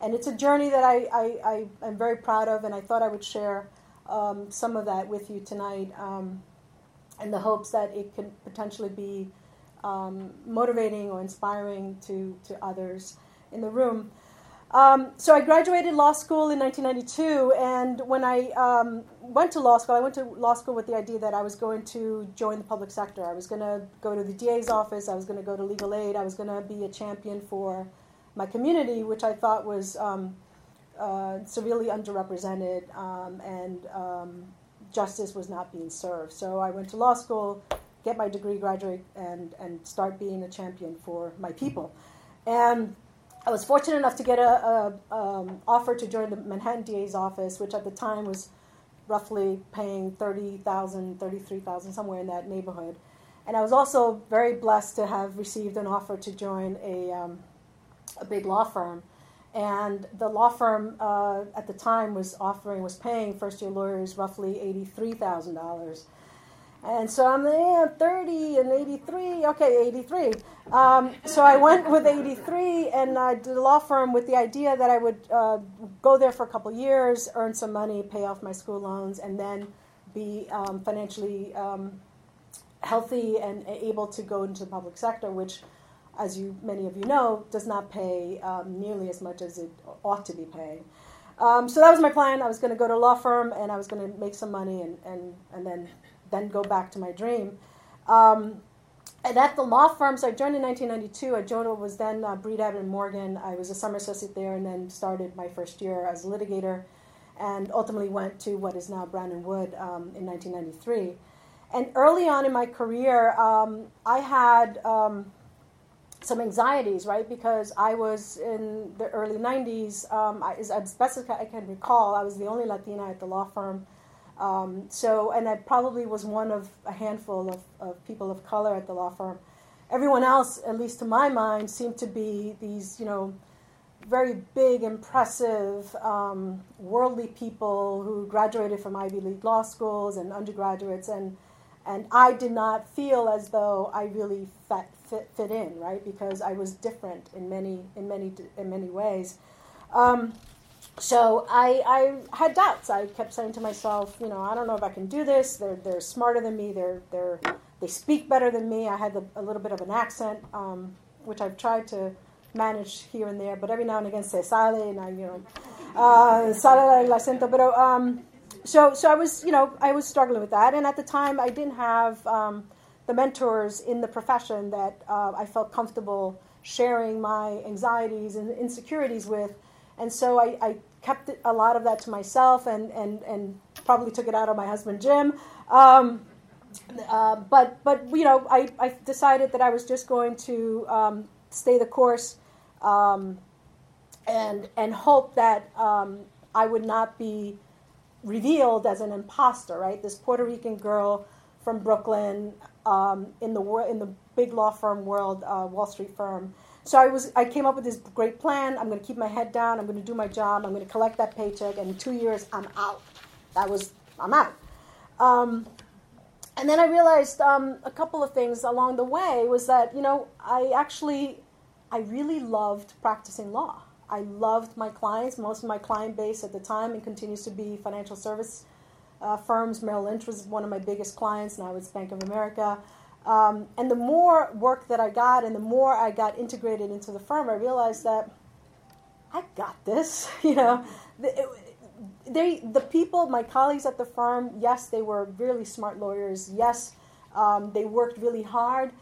And it's a journey that I, I, I, am very proud of, and I thought I would share um, some of that with you tonight um, in the hopes that it could potentially be um, motivating or inspiring to, to others in the room. Um, so I graduated law school in 1992, and when I um, went to law school, I went to law school with the idea that I was going to join the public sector. I was going to go to the DA's office. I was going to go to legal aid. I was going to be a champion for my community, which I thought was um, uh, severely underrepresented, um, and um, justice was not being served. So I went to law school, get my degree, graduate, and and start being a champion for my people, and I was fortunate enough to get a, um, offer to join the Manhattan DA's office, which at the time was roughly paying 30,000, 33,000, somewhere in that neighborhood. And I was also very blessed to have received an offer to join a, um, a big law firm. And the law firm uh, at the time was offering, was paying first year lawyers roughly $83,000. And so I'm there, yeah, 30 and 83. Okay, 83. Um, so I went with 83 and I did a law firm with the idea that I would uh, go there for a couple years, earn some money, pay off my school loans, and then be um, financially um, healthy and able to go into the public sector, which, as you many of you know, does not pay um, nearly as much as it ought to be paying. Um, so that was my plan. I was going to go to a law firm and I was going to make some money and, and, and then then go back to my dream. Um, and at the law firm, so I joined in 1992. I joined was then uh, Breed Abbott and Morgan. I was a summer associate there, and then started my first year as a litigator, and ultimately went to what is now and Wood um, in 1993. And early on in my career, um, I had um, some anxieties, right? Because I was in the early 90s. Um, I, as best as I can recall, I was the only Latina at the law firm. Um, so, and I probably was one of a handful of, of people of color at the law firm. Everyone else, at least to my mind, seemed to be these, you know, very big, impressive, um, worldly people who graduated from Ivy League law schools and undergraduates, and and I did not feel as though I really fit, fit, fit in, right? Because I was different in many in many in many ways. Um, so I, I had doubts. I kept saying to myself, you know, I don't know if I can do this. They're, they're smarter than me. They're, they're, they speak better than me. I had the, a little bit of an accent, um, which I've tried to manage here and there, but every now and again say sale, and I, you know, uh, sale el acento. But um, so, so I was, you know, I was struggling with that. And at the time, I didn't have um, the mentors in the profession that uh, I felt comfortable sharing my anxieties and insecurities with. And so I, I kept a lot of that to myself and, and, and probably took it out on my husband Jim. Um, uh, but but you know I, I decided that I was just going to um, stay the course um, and and hope that um, I would not be revealed as an imposter. Right, this Puerto Rican girl from Brooklyn um, in the in the big law firm world, uh, Wall Street firm, so I was I came up with this great plan. I'm going to keep my head down. I'm going to do my job. I'm going to collect that paycheck, and in two years I'm out. That was I'm out. Um, and then I realized um, a couple of things along the way was that you know I actually I really loved practicing law. I loved my clients. Most of my client base at the time and continues to be financial service uh, firms. Merrill Lynch was one of my biggest clients. and I was Bank of America. Um, and the more work that I got and the more I got integrated into the firm, I realized that I got this. You know, they, the people, my colleagues at the firm, yes, they were really smart lawyers. Yes, um, they worked really hard,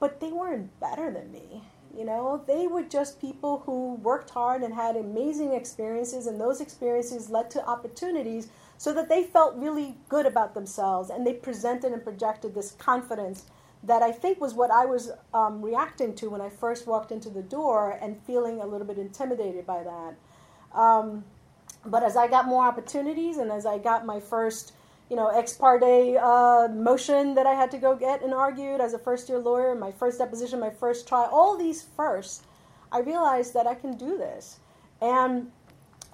but they weren't better than me. You know, they were just people who worked hard and had amazing experiences, and those experiences led to opportunities so that they felt really good about themselves and they presented and projected this confidence that I think was what I was um, reacting to when I first walked into the door and feeling a little bit intimidated by that. Um, but as I got more opportunities and as I got my first, you know, ex parte uh, motion that I had to go get and argued as a first year lawyer, my first deposition, my first trial, all these firsts, I realized that I can do this. And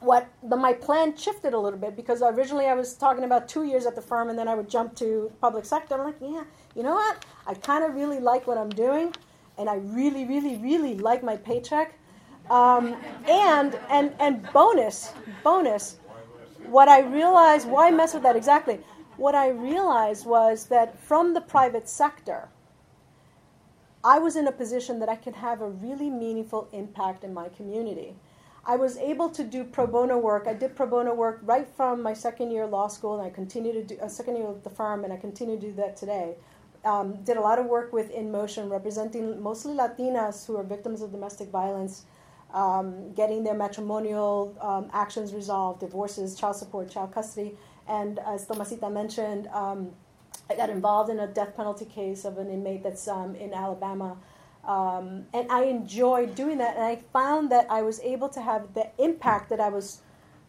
what the, my plan shifted a little bit because originally I was talking about two years at the firm and then I would jump to public sector. I'm like, yeah, you know what? I kind of really like what I'm doing, and I really, really, really like my paycheck. Um, and and and bonus, bonus. What I realized, why mess with that exactly? What I realized was that from the private sector, I was in a position that I could have a really meaningful impact in my community. I was able to do pro bono work. I did pro bono work right from my second year law school, and I continue to do a second year at the firm, and I continue to do that today. Um, did a lot of work with In Motion, representing mostly Latinas who are victims of domestic violence, um, getting their matrimonial um, actions resolved, divorces, child support, child custody. And as Tomasita mentioned, um, I got involved in a death penalty case of an inmate that's um, in Alabama um, and I enjoyed doing that. And I found that I was able to have the impact that I was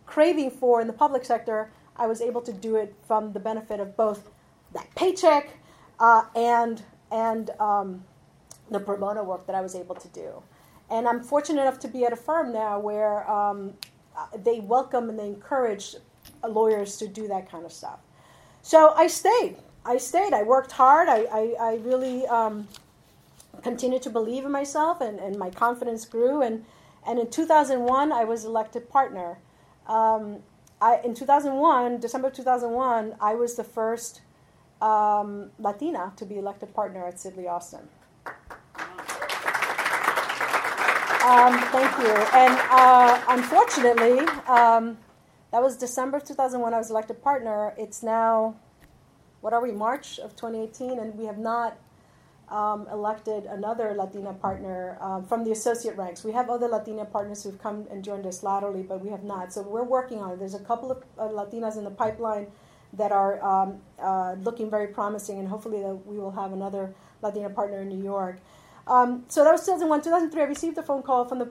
craving for in the public sector. I was able to do it from the benefit of both that paycheck uh, and and um, the pro bono work that I was able to do. And I'm fortunate enough to be at a firm now where um, they welcome and they encourage lawyers to do that kind of stuff. So I stayed. I stayed. I worked hard. I, I, I really um, continued to believe in myself and, and my confidence grew. And, and in 2001, I was elected partner. Um, I, in 2001, December 2001, I was the first um, Latina to be elected partner at Sidley Austin. Um, thank you. And uh, unfortunately, um, that was December 2001. I was elected partner. It's now, what are we, March of 2018, and we have not um, elected another Latina partner um, from the associate ranks. We have other Latina partners who've come and joined us laterally, but we have not. So we're working on it. There's a couple of uh, Latinas in the pipeline that are um, uh, looking very promising, and hopefully we will have another Latina partner in New York. Um, so that was 2001. 2003, I received a phone call from the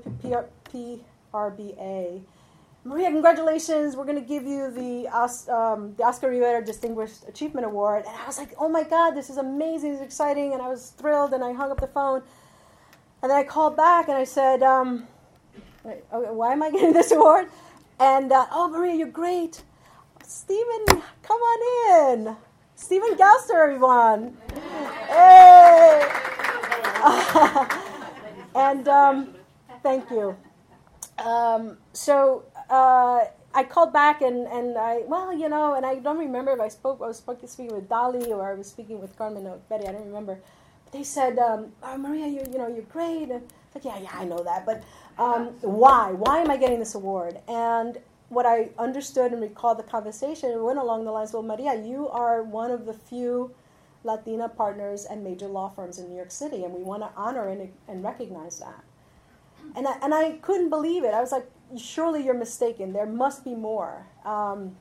PRBA Maria, congratulations. We're going to give you the, um, the Oscar Rivera Distinguished Achievement Award. And I was like, oh my God, this is amazing. This is exciting. And I was thrilled. And I hung up the phone. And then I called back and I said, um, why am I getting this award? And, uh, oh, Maria, you're great. Stephen, come on in. Stephen Gauster, everyone. Hey! and um, thank you. Um, so uh, I called back and, and I, well, you know, and I don't remember if I spoke, I was speaking with Dali or I was speaking with Carmen or Betty, I don't remember. But they said, um, oh, Maria, you, you know, you're great. And I said, yeah, yeah, I know that. But um, why? Why am I getting this award? And what I understood and recalled the conversation went along the lines, well, Maria, you are one of the few Latina partners and major law firms in New York City, and we want to honor and, and recognize that. And I, and I couldn't believe it. I was like, surely you're mistaken. There must be more. Um,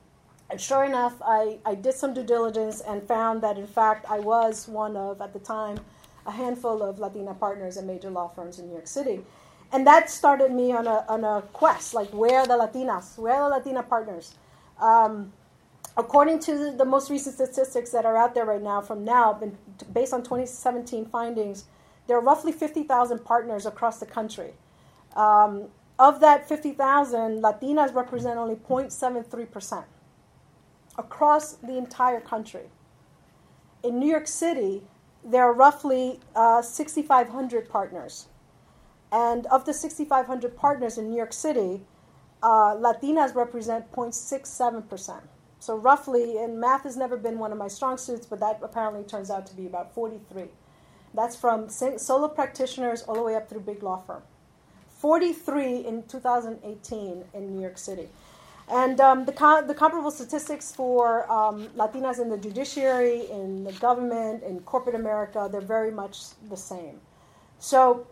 and sure enough, I, I did some due diligence and found that, in fact, I was one of, at the time, a handful of Latina partners and major law firms in New York City. And that started me on a, on a quest like, where are the Latinas? Where are the Latina partners? Um, according to the most recent statistics that are out there right now, from now, based on 2017 findings, there are roughly 50,000 partners across the country. Um, of that 50,000, Latinas represent only 0.73% across the entire country. In New York City, there are roughly uh, 6,500 partners. And of the 6,500 partners in New York City, uh, Latinas represent 0.67%. So, roughly, and math has never been one of my strong suits, but that apparently turns out to be about 43. That's from solo practitioners all the way up through big law firm. 43 in 2018 in New York City. And um, the, com- the comparable statistics for um, Latinas in the judiciary, in the government, in corporate America, they're very much the same. So,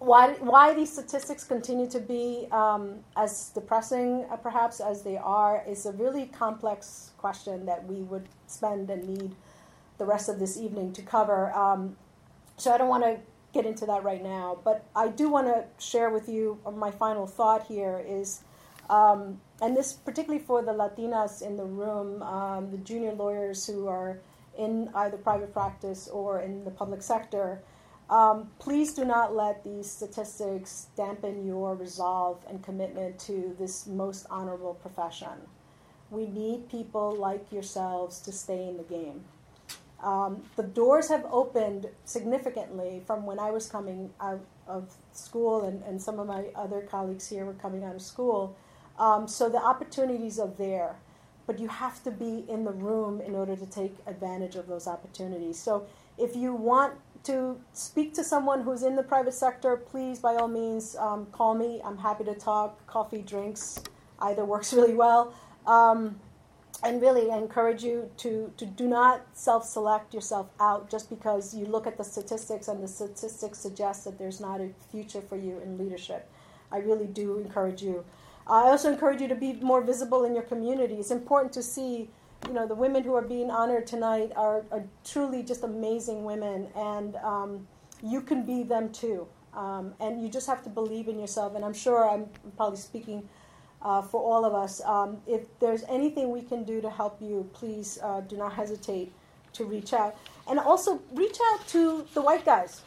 why, why these statistics continue to be um, as depressing, uh, perhaps, as they are, is a really complex question that we would spend and need the rest of this evening to cover. Um, so I don't want to get into that right now, but I do want to share with you my final thought here is, um, and this particularly for the Latinas in the room, um, the junior lawyers who are in either private practice or in the public sector. Um, please do not let these statistics dampen your resolve and commitment to this most honorable profession. We need people like yourselves to stay in the game. Um, the doors have opened significantly from when I was coming out of school, and, and some of my other colleagues here were coming out of school. Um, so the opportunities are there, but you have to be in the room in order to take advantage of those opportunities. So if you want to speak to someone who's in the private sector, please, by all means, um, call me. I'm happy to talk. Coffee, drinks, either works really well. Um, and really, I encourage you to, to do not self select yourself out just because you look at the statistics and the statistics suggest that there's not a future for you in leadership. I really do encourage you. I also encourage you to be more visible in your community. It's important to see, you know, the women who are being honored tonight are, are truly just amazing women, and um, you can be them too. Um, and you just have to believe in yourself. And I'm sure I'm probably speaking uh, for all of us. Um, if there's anything we can do to help you, please uh, do not hesitate to reach out. And also reach out to the white guys.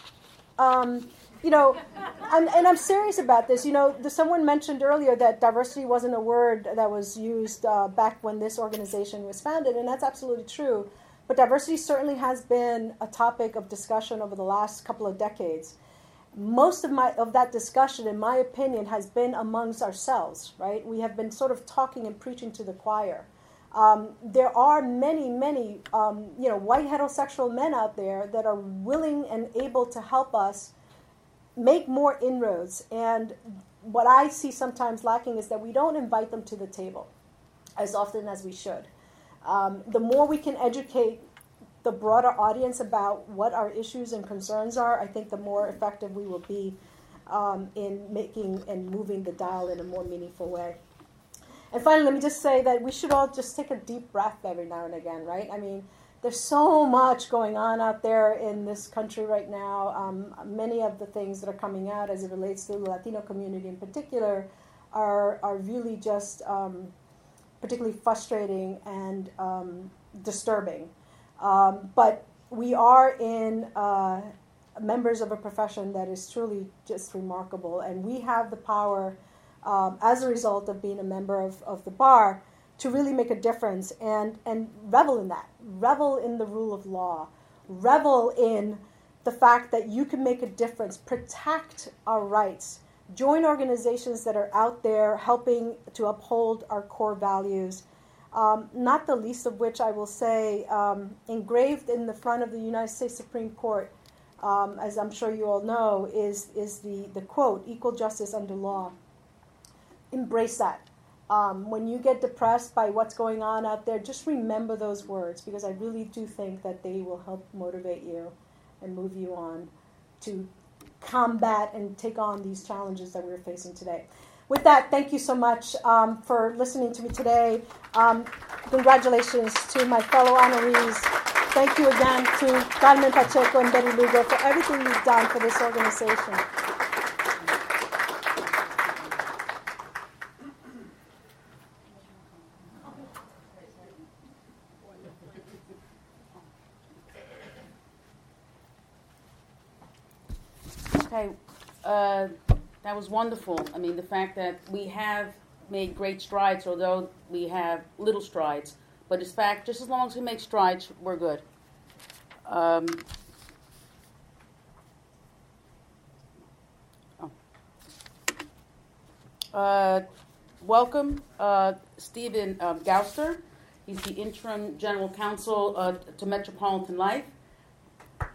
Um, you know, I'm, and I'm serious about this. You know, the, someone mentioned earlier that diversity wasn't a word that was used uh, back when this organization was founded, and that's absolutely true. But diversity certainly has been a topic of discussion over the last couple of decades most of my of that discussion in my opinion has been amongst ourselves right we have been sort of talking and preaching to the choir um, there are many many um, you know white heterosexual men out there that are willing and able to help us make more inroads and what i see sometimes lacking is that we don't invite them to the table as often as we should um, the more we can educate the broader audience about what our issues and concerns are, I think the more effective we will be um, in making and moving the dial in a more meaningful way. And finally, let me just say that we should all just take a deep breath every now and again, right? I mean, there's so much going on out there in this country right now. Um, many of the things that are coming out as it relates to the Latino community in particular are, are really just um, particularly frustrating and um, disturbing. Um, but we are in uh, members of a profession that is truly just remarkable, and we have the power, um, as a result of being a member of, of the bar, to really make a difference and, and revel in that, revel in the rule of law, revel in the fact that you can make a difference, protect our rights, join organizations that are out there helping to uphold our core values. Um, not the least of which I will say, um, engraved in the front of the United States Supreme Court, um, as I'm sure you all know, is, is the, the quote, equal justice under law. Embrace that. Um, when you get depressed by what's going on out there, just remember those words because I really do think that they will help motivate you and move you on to combat and take on these challenges that we're facing today with that, thank you so much um, for listening to me today. Um, congratulations to my fellow honorees. Thank you again to Carmen Pacheco and Betty Lugo for everything you've done for this organization. Okay. Uh, that was wonderful. I mean, the fact that we have made great strides, although we have little strides. But it's fact, just as long as we make strides, we're good. Um, oh. uh, welcome, uh, Stephen um, Gauster. He's the interim general counsel uh, to Metropolitan Life.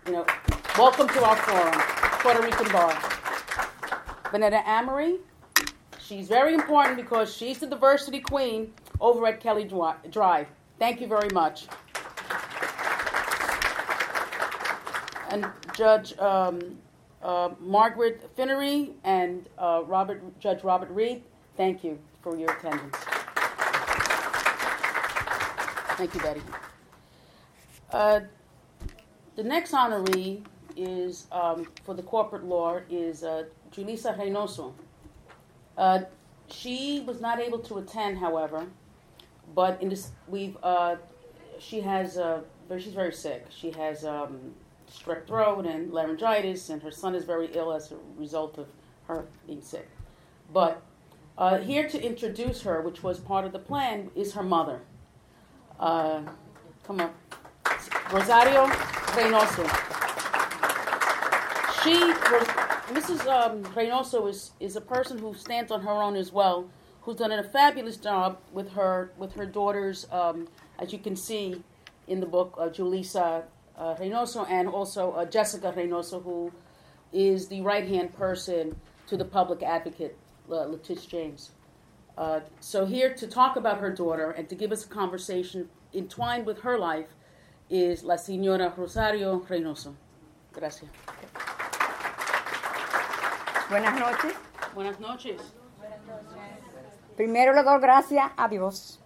You know, welcome to our forum, Puerto Rican Bar. Vanetta Amory. She's very important because she's the diversity queen over at Kelley Drye. Thank you very much. And Judge um, uh, Margaret Finerty and uh, Robert, Judge Robert Reed, thank you for your attendance. Thank you, Betty. Uh, the next honoree is um, for the corporate law is Julissa Reynoso. Uh, she was not able to attend, however, but in this we've uh, she has uh, she's very sick. She has um, strep throat and laryngitis, and her son is very ill as a result of her being sick. But uh, here to introduce her, which was part of the plan, is her mother. Uh, come on, Rosario Reynoso. She, Mrs. Um, Reynoso, is is a person who stands on her own as well, who's done a fabulous job with her with her daughters, um, as you can see in the book, uh, Julissa uh, Reynoso, and also uh, Jessica Reynoso, who is the right hand person to the public advocate, uh, Letitia James. Uh, so, here to talk about her daughter and to give us a conversation entwined with her life is La Señora Rosario Reynoso. Gracias. Buenas noches. Buenas noches. Primero le doy gracias a Dios,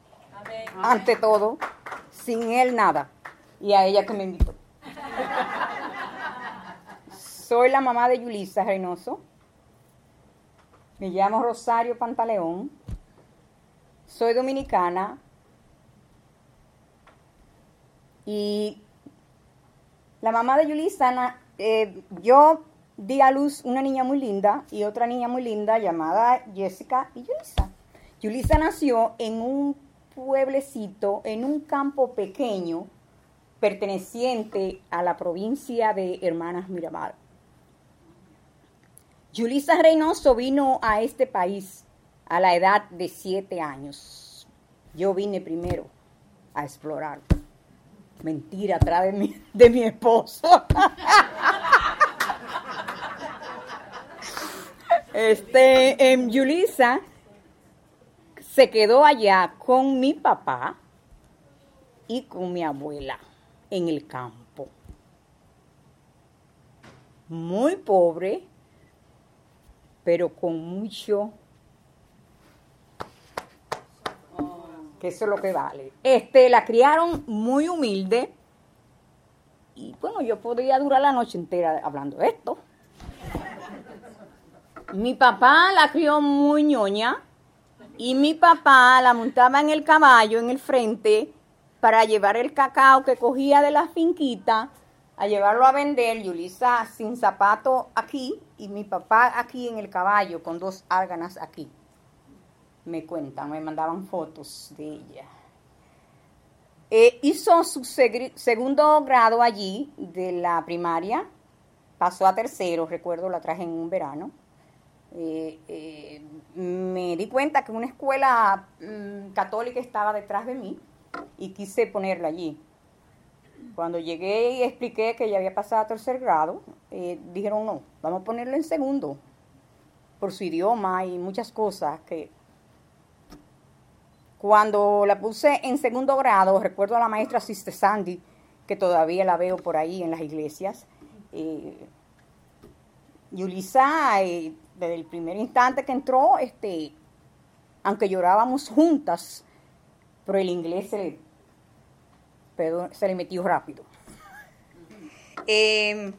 ante todo, sin Él nada, y a ella que me invitó. Soy la mamá de Yulisa Reynoso. Me llamo Rosario Pantaleón. Soy dominicana. Y la mamá de Yulisa, eh, yo di a luz una niña muy linda y otra niña muy linda llamada Jessica y Yulisa. Yulisa nació en un pueblecito, en un campo pequeño, perteneciente a la provincia de Hermanas Miramar. Yulisa Reynoso vino a este país a la edad de siete años. Yo vine primero a explorar. Mentira, atrás de mi, de mi esposo. Este, en Yulisa se quedó allá con mi papá y con mi abuela en el campo. Muy pobre, pero con mucho que eso es lo que vale. Este, la criaron muy humilde y bueno, yo podría durar la noche entera hablando de esto. Mi papá la crió muy ñoña y mi papá la montaba en el caballo en el frente para llevar el cacao que cogía de la finquita a llevarlo a vender. Yulisa sin zapato aquí y mi papá aquí en el caballo con dos árganas aquí. Me cuentan, me mandaban fotos de ella. Eh, hizo su segundo grado allí de la primaria, pasó a tercero, recuerdo, la traje en un verano. Eh, eh, me di cuenta que una escuela mm, católica estaba detrás de mí y quise ponerla allí. Cuando llegué y expliqué que ya había pasado a tercer grado, eh, dijeron no, vamos a ponerlo en segundo, por su idioma y muchas cosas que... Cuando la puse en segundo grado, recuerdo a la maestra Sister Sandy, que todavía la veo por ahí en las iglesias. Yulisa, desde el primer instante que entró, este, aunque llorábamos juntas, pero el inglés se le, se le metió rápido. Em,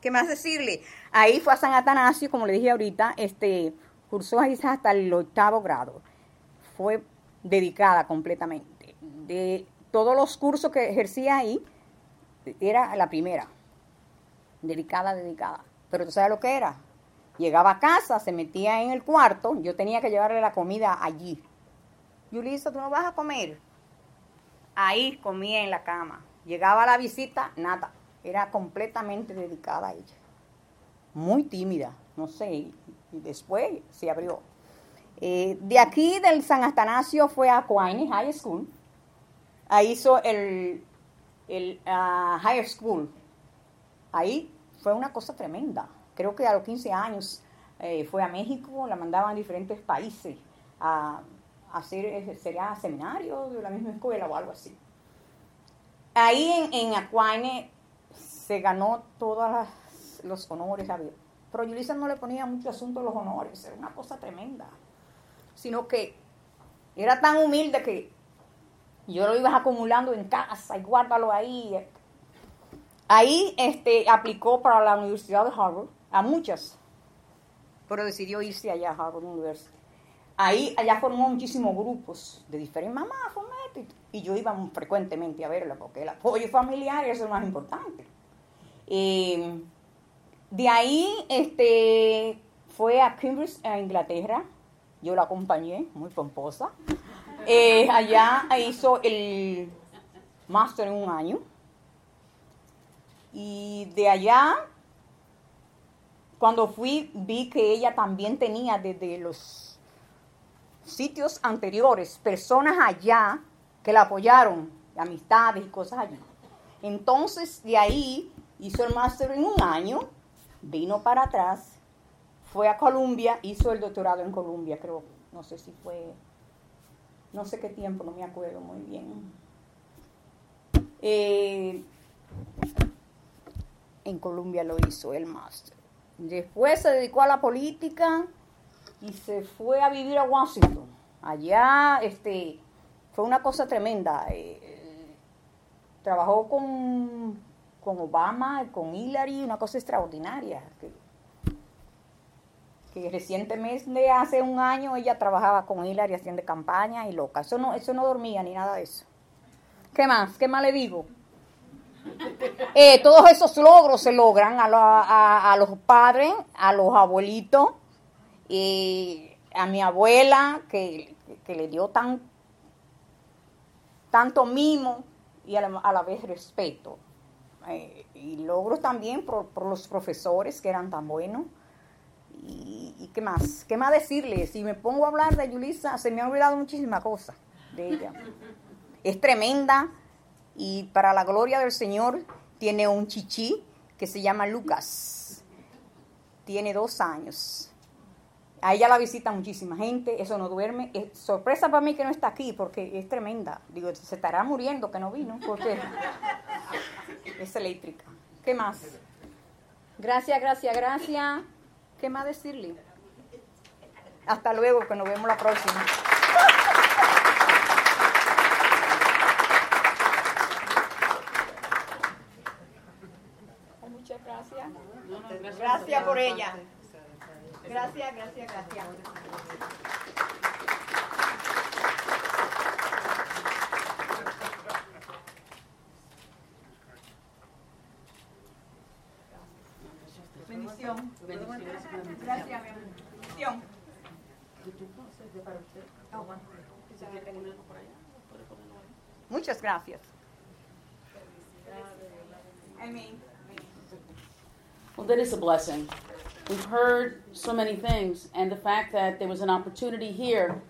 ¿Qué más decirle? Ahí fue a San Atanasio, como le dije ahorita, este, cursó hasta el octavo grado. Fue dedicada completamente. De todos los cursos que ejercía ahí, era la primera. Dedicada, dedicada. Pero tú sabes lo que era. Llegaba a casa, se metía en el cuarto, yo tenía que llevarle la comida allí. Yulisa, ¿tú no vas a comer? Ahí comía en la cama. Llegaba la visita, nada. Era completamente dedicada a ella. Muy tímida, no sé. Y después se abrió. Eh, de aquí del San Atanasio fue a Coaini High School. Ahí hizo el, el uh, High School. Ahí fue una cosa tremenda. Creo que a los 15 años eh, fue a México, la mandaban a diferentes países a, hacer, sería seminario de la misma escuela o algo así. Ahí en, en Acuane se ganó todos los honores, pero Yulisa no le ponía mucho asunto a los honores, era una cosa tremenda, sino que era tan humilde que yo lo ibas acumulando en casa y guárdalo ahí. Ahí este, aplicó para la Universidad de Harvard, a muchas, pero decidió irse allá a Harvard University. Ahí, allá formó muchísimos grupos de diferentes mamás, y yo iba frecuentemente a verla, porque el apoyo familiar es lo más importante. Eh, de ahí este, fue a Cambridge, a Inglaterra, yo la acompañé, muy pomposa. Eh, allá hizo el máster en un año. Y de allá, cuando fui, vi que ella también tenía desde los sitios anteriores personas allá que la apoyaron, amistades y cosas allí. Entonces, de ahí hizo el máster en un año, vino para atrás, fue a Columbia, hizo el doctorado en Columbia, creo, no sé si fue, no sé qué tiempo, no me acuerdo muy bien. Eh, en Colombia lo hizo el máster. Después se dedicó a la política y se fue a vivir a Washington. Allá este, fue una cosa tremenda. Eh, trabajó con, con Obama, con Hillary, una cosa extraordinaria. Que, que recientemente, hace un año, ella trabajaba con Hillary haciendo campaña y loca. Eso no, eso no dormía ni nada de eso. ¿Qué más? ¿Qué más le digo? Eh, todos esos logros se logran a, los padres, a los abuelitos, y a mi abuela que, le dio tan, tanto mimo y a la, vez respeto. Eh, y logros también por, los profesores que eran tan buenos. Y, qué más, qué más decirles. Si me pongo a hablar de Yulisa, se me ha olvidado muchísimas cosas de ella. Es tremenda y para la gloria del Señor tiene un chichi que se llama Lucas. Tiene dos años. A ella la visita muchísima gente, eso no duerme. Es sorpresa para mí que no está aquí porque es tremenda. Digo, se estará muriendo que no vino porque es eléctrica. ¿Qué más? Gracias, gracias, gracias. ¿Qué más decirle? Hasta luego, que nos vemos la próxima. Gracias por ella. Gracias, gracias, gracias. Bendición. Gracias, mi Bendición. Muchas gracias. Amén. Well, that is a blessing. We've heard so many things, and the fact that there was an opportunity here,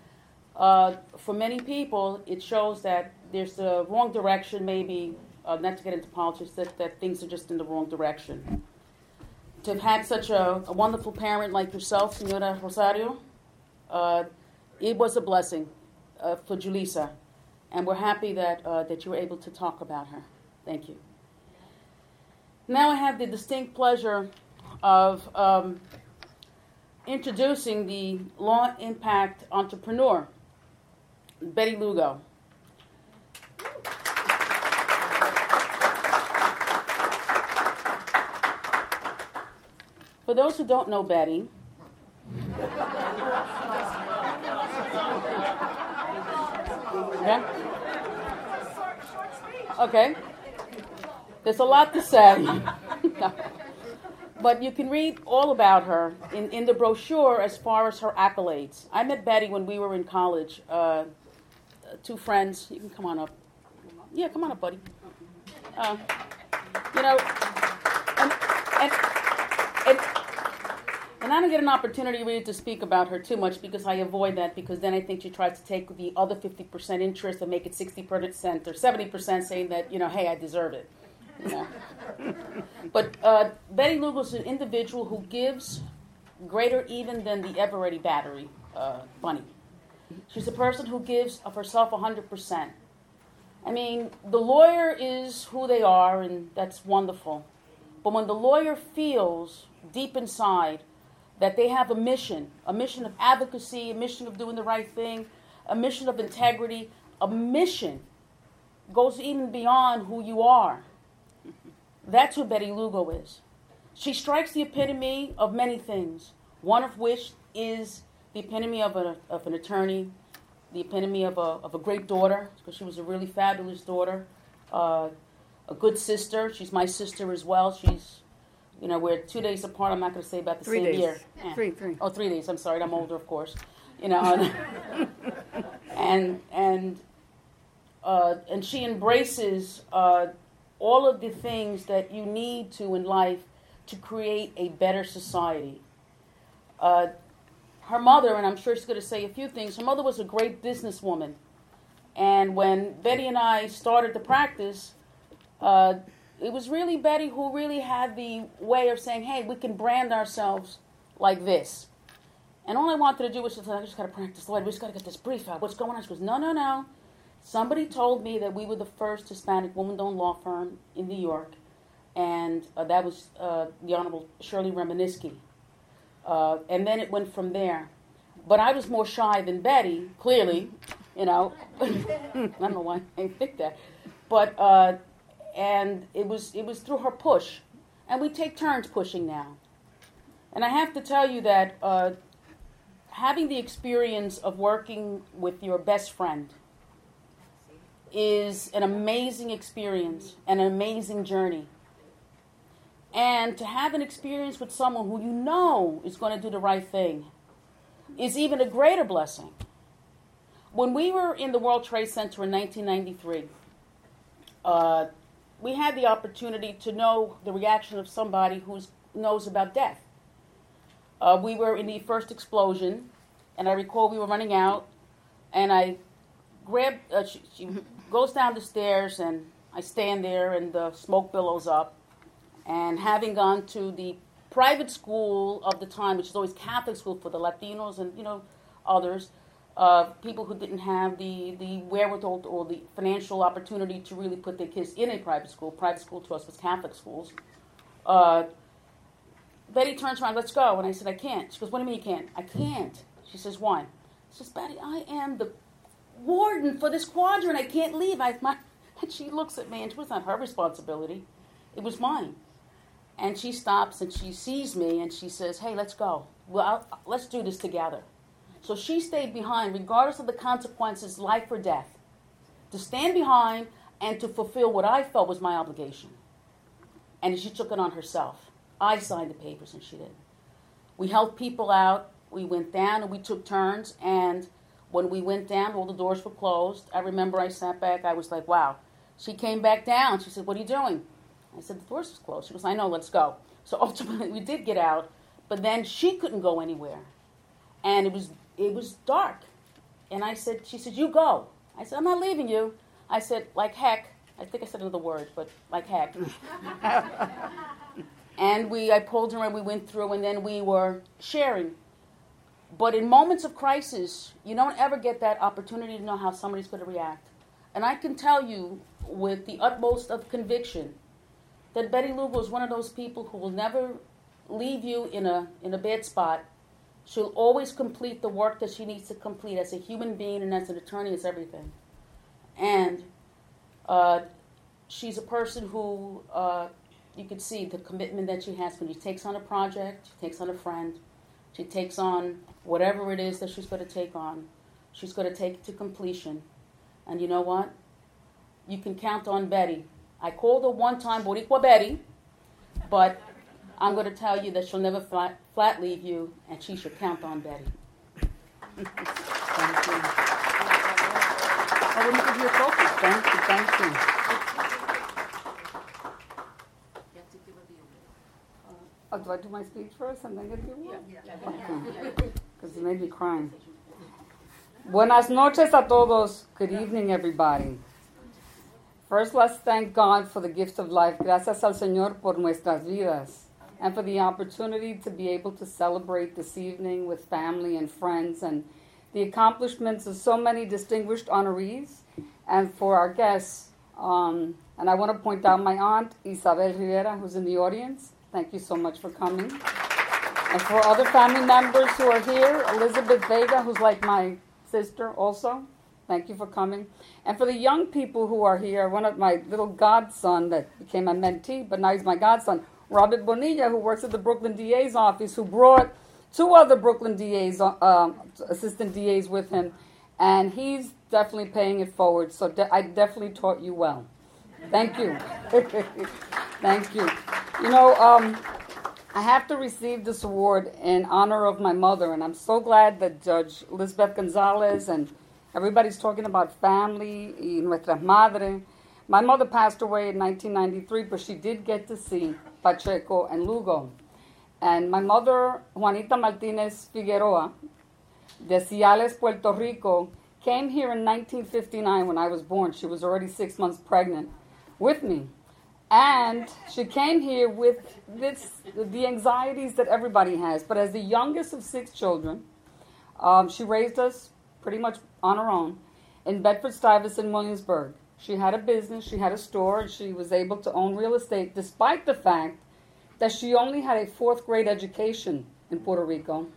uh, for many people, it shows that there's the wrong direction, maybe, uh, not to get into politics, that, that things are just in the wrong direction. To have had such a, a wonderful parent like yourself, Senora Rosario, uh, it was a blessing uh, for Julissa, and we're happy that, uh, that you were able to talk about her. Thank you. Now I have the distinct pleasure of um, introducing the law impact entrepreneur, Betty Lugo. For those who don't know Betty, yeah? Okay. There's a lot to say. but you can read all about her in, in the brochure as far as her accolades. I met Betty when we were in college. Uh, two friends. You can come on up. Yeah, come on up, buddy. Uh, you know, and, and, and, and I don't get an opportunity really to speak about her too much because I avoid that because then I think she tries to take the other 50% interest and make it 60% or 70% saying that, you know, hey, I deserve it. But uh, Betty Lou was an individual who gives greater even than the ever ready battery uh, bunny. She's a person who gives of herself 100%. I mean, the lawyer is who they are, and that's wonderful. But when the lawyer feels deep inside that they have a mission, a mission of advocacy, a mission of doing the right thing, a mission of integrity, a mission goes even beyond who you are That's who Betty Lugo is. She strikes the epitome of many things, one of which is the epitome of, a, of an attorney, the epitome of a, of a great daughter, because she was a really fabulous daughter, uh, a good sister. She's my sister as well. She's, you know, we're two days apart. I'm not going to say about the Three same days. year. Yeah. Three, three. Oh, three days. I'm sorry. I'm older, of course. You know, and and uh, and she embraces uh, all of the things that you need to in life to create a better society. Uh, her mother, and I'm sure she's going to say a few things. Her mother was a great businesswoman, and when Betty and I started the practice, uh, it was really Betty who really had the way of saying, "Hey, we can brand ourselves like this." And all I wanted to do was just, I just got to practice law. We just got to get this brief out. What's going on? She goes, no, no, no. Somebody told me that we were the first Hispanic woman-owned law firm in New York, and uh, that was uh, the Honorable Shirley Reminisky. Uh, and then it went from there. But I was more shy than Betty, clearly, you know. I don't know why I think that, but uh, and it was it was through her push, and we take turns pushing now. And I have to tell you that uh, having the experience of working with your best friend is an amazing experience, and an amazing journey. And to have an experience with someone who you know is going to do the right thing is even a greater blessing. When we were in the World Trade Center in 1993, uh, we had the opportunity to know the reaction of somebody who knows about death. Uh, we were in the first explosion, and I recall we were running out, and I grabbed, uh, she, she goes down the stairs, and I stand there, and the smoke billows up. And having gone to the private school of the time, which is always Catholic school for the Latinos and you know others, uh, people who didn't have the, the wherewithal or the financial opportunity to really put their kids in a private school. Private school to us was Catholic schools. Uh, Betty turns around, let's go. And I said, I can't. She goes, what do you mean you can't? I can't. She says, why? She says, Betty, I am the warden for this quadrant. I can't leave. I, my, and she looks at me, and it was not her responsibility. It was mine. And she stops and she sees me and she says, hey, let's go. Well, I'll, let's do this together. So she stayed behind, regardless of the consequences, life or death, to stand behind and to fulfill what I felt was my obligation. And she took it on herself. I signed the papers and she didn't. We helped people out. We went down and we took turns. And when we went down, all the doors were closed. I remember I sat back. I was like, wow. She came back down. She said, what are you doing? I said, the doors are closed. She goes, I know, let's go. So ultimately, we did get out. But then she couldn't go anywhere. And it was, it was dark. And I said, she said, you go. I said, I'm not leaving you. I said, like heck. I think I said another word, but like heck. and we, I pulled her and we went through, and then we were sharing. But in moments of crisis, you don't ever get that opportunity to know how somebody's going to react. And I can tell you with the utmost of conviction that Betty Lugo is one of those people who will never leave you in a, in a bad spot. She'll always complete the work that she needs to complete as a human being and as an attorney, as everything. And uh, she's a person who uh, you can see the commitment that she has when she takes on a project, she takes on a friend, she takes on whatever it is that she's going to take on. She's going to take it to completion. And you know what? You can count on Betty. I called her one time Boricua Betty, but I'm going to tell you that she'll never flat, flat leave you, and she should count on Betty. thank you. I wouldn't give you a focus. Thank you, thank you. Oh, do I do my speech first and then get the award? Because it made me cry. Buenas noches a todos. Good evening, everybody. First, let's thank God for the gift of life. Gracias al Señor por nuestras vidas. And for the opportunity to be able to celebrate this evening with family and friends and the accomplishments of so many distinguished honorees and for our guests. Um, and I want to point out my aunt, Isabel Rivera, who's in the audience. Thank you so much for coming. And for other family members who are here, Elizabeth Vega, who's like my sister also. Thank you for coming. And for the young people who are here, one of my little godson that became my mentee, but now he's my godson, Robert Bonilla, who works at the Brooklyn DA's office, who brought two other Brooklyn DAs, uh, um, assistant DAs with him, and he's definitely paying it forward. So de- I definitely taught you well. Thank you. Thank you. You know, um, I have to receive this award in honor of my mother, and I'm so glad that Judge Elizabeth Gonzalez and everybody's talking about family y nuestra madre. My mother passed away in 1993, but she did get to see Pacheco and Lugo. And my mother, Juanita Martinez Figueroa, de Ciales, Puerto Rico, came here in 1959 when I was born. She was already six months pregnant with me. And she came here with this, the anxieties that everybody has. But as the youngest of six children, um, she raised us pretty much on her own in Bedford Stuyvesant, Williamsburg. She had a business, she had a store, and she was able to own real estate despite the fact that she only had a fourth grade education in Puerto Rico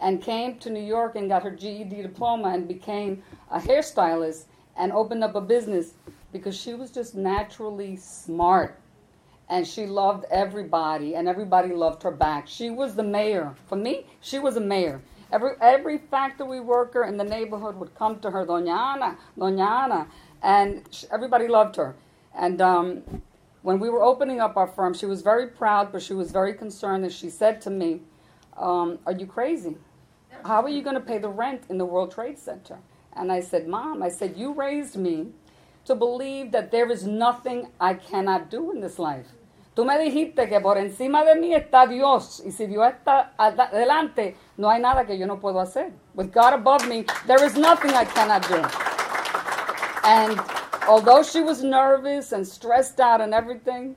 and came to New York and got her GED diploma and became a hairstylist and opened up a business because she was just naturally smart and she loved everybody and everybody loved her back. She was the mayor. For me, she was a mayor. Every every factory worker in the neighborhood would come to her, Doña Ana, Doña Ana, and she, everybody loved her. And um, when we were opening up our firm, she was very proud, but she was very concerned. And she said to me, um, Are you crazy? How are you going to pay the rent in the World Trade Center? And I said, Mom, I said, You raised me to believe that there is nothing I cannot do in this life. Tú me dijiste que por encima de mí está Dios, y si Dios está adelante, no hay nada que yo no puedo hacer. With God above me, there is nothing I cannot do. And although she was nervous and stressed out and everything,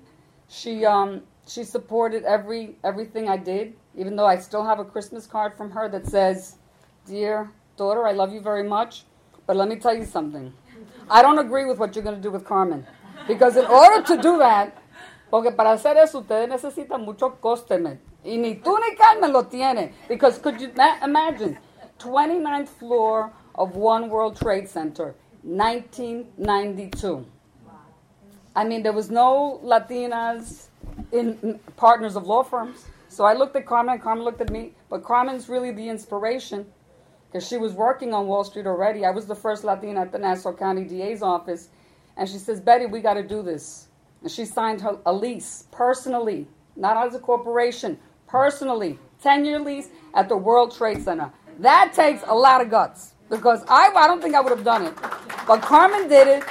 she um, she supported every everything I did. Even though I still have a Christmas card from her that says, "Dear daughter, I love you very much, but let me tell you something. I don't agree with what you're going to do with Carmen, because in order to do that, porque para hacer eso ustedes necesitan mucho coste, man. Y ni tú ni Carmen lo tiene. Because could you ma- imagine, 29th floor of One World Trade Center, 1992. I mean, there was no Latinas in, partners of law firms. So I looked at Carmen, Carmen looked at me. But Carmen's really the inspiration because she was working on Wall Street already. I was the first Latina at the Nassau County DA's office. And she says, Betty, we got to do this. And she signed her a lease personally, not as a corporation, personally, 10 year lease at the World Trade Center. That takes a lot of guts because I, I don't think I would have done it. But Carmen did it,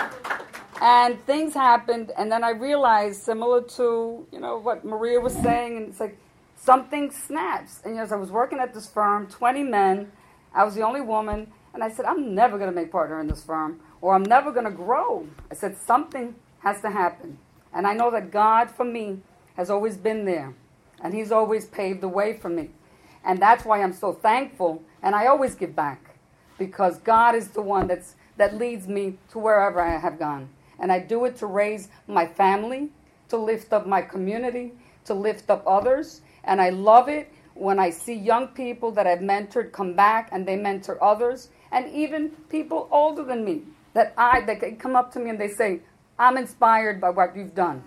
and things happened. And then I realized, similar to you know what Maria was saying, and it's like something snaps. And as I was working at this firm, 20 men, I was the only woman, and I said, I'm never going to make partner in this firm, or I'm never going to grow. I said, something has to happen. And I know that God, for me, has always been there. And He's always paved the way for me. And that's why I'm so thankful. And I always give back. Because God is the one that's, that leads me to wherever I have gone. And I do it to raise my family, to lift up my community, to lift up others. And I love it when I see young people that I've mentored come back and they mentor others. And even people older than me that I that come up to me and they say, I'm inspired by what you've done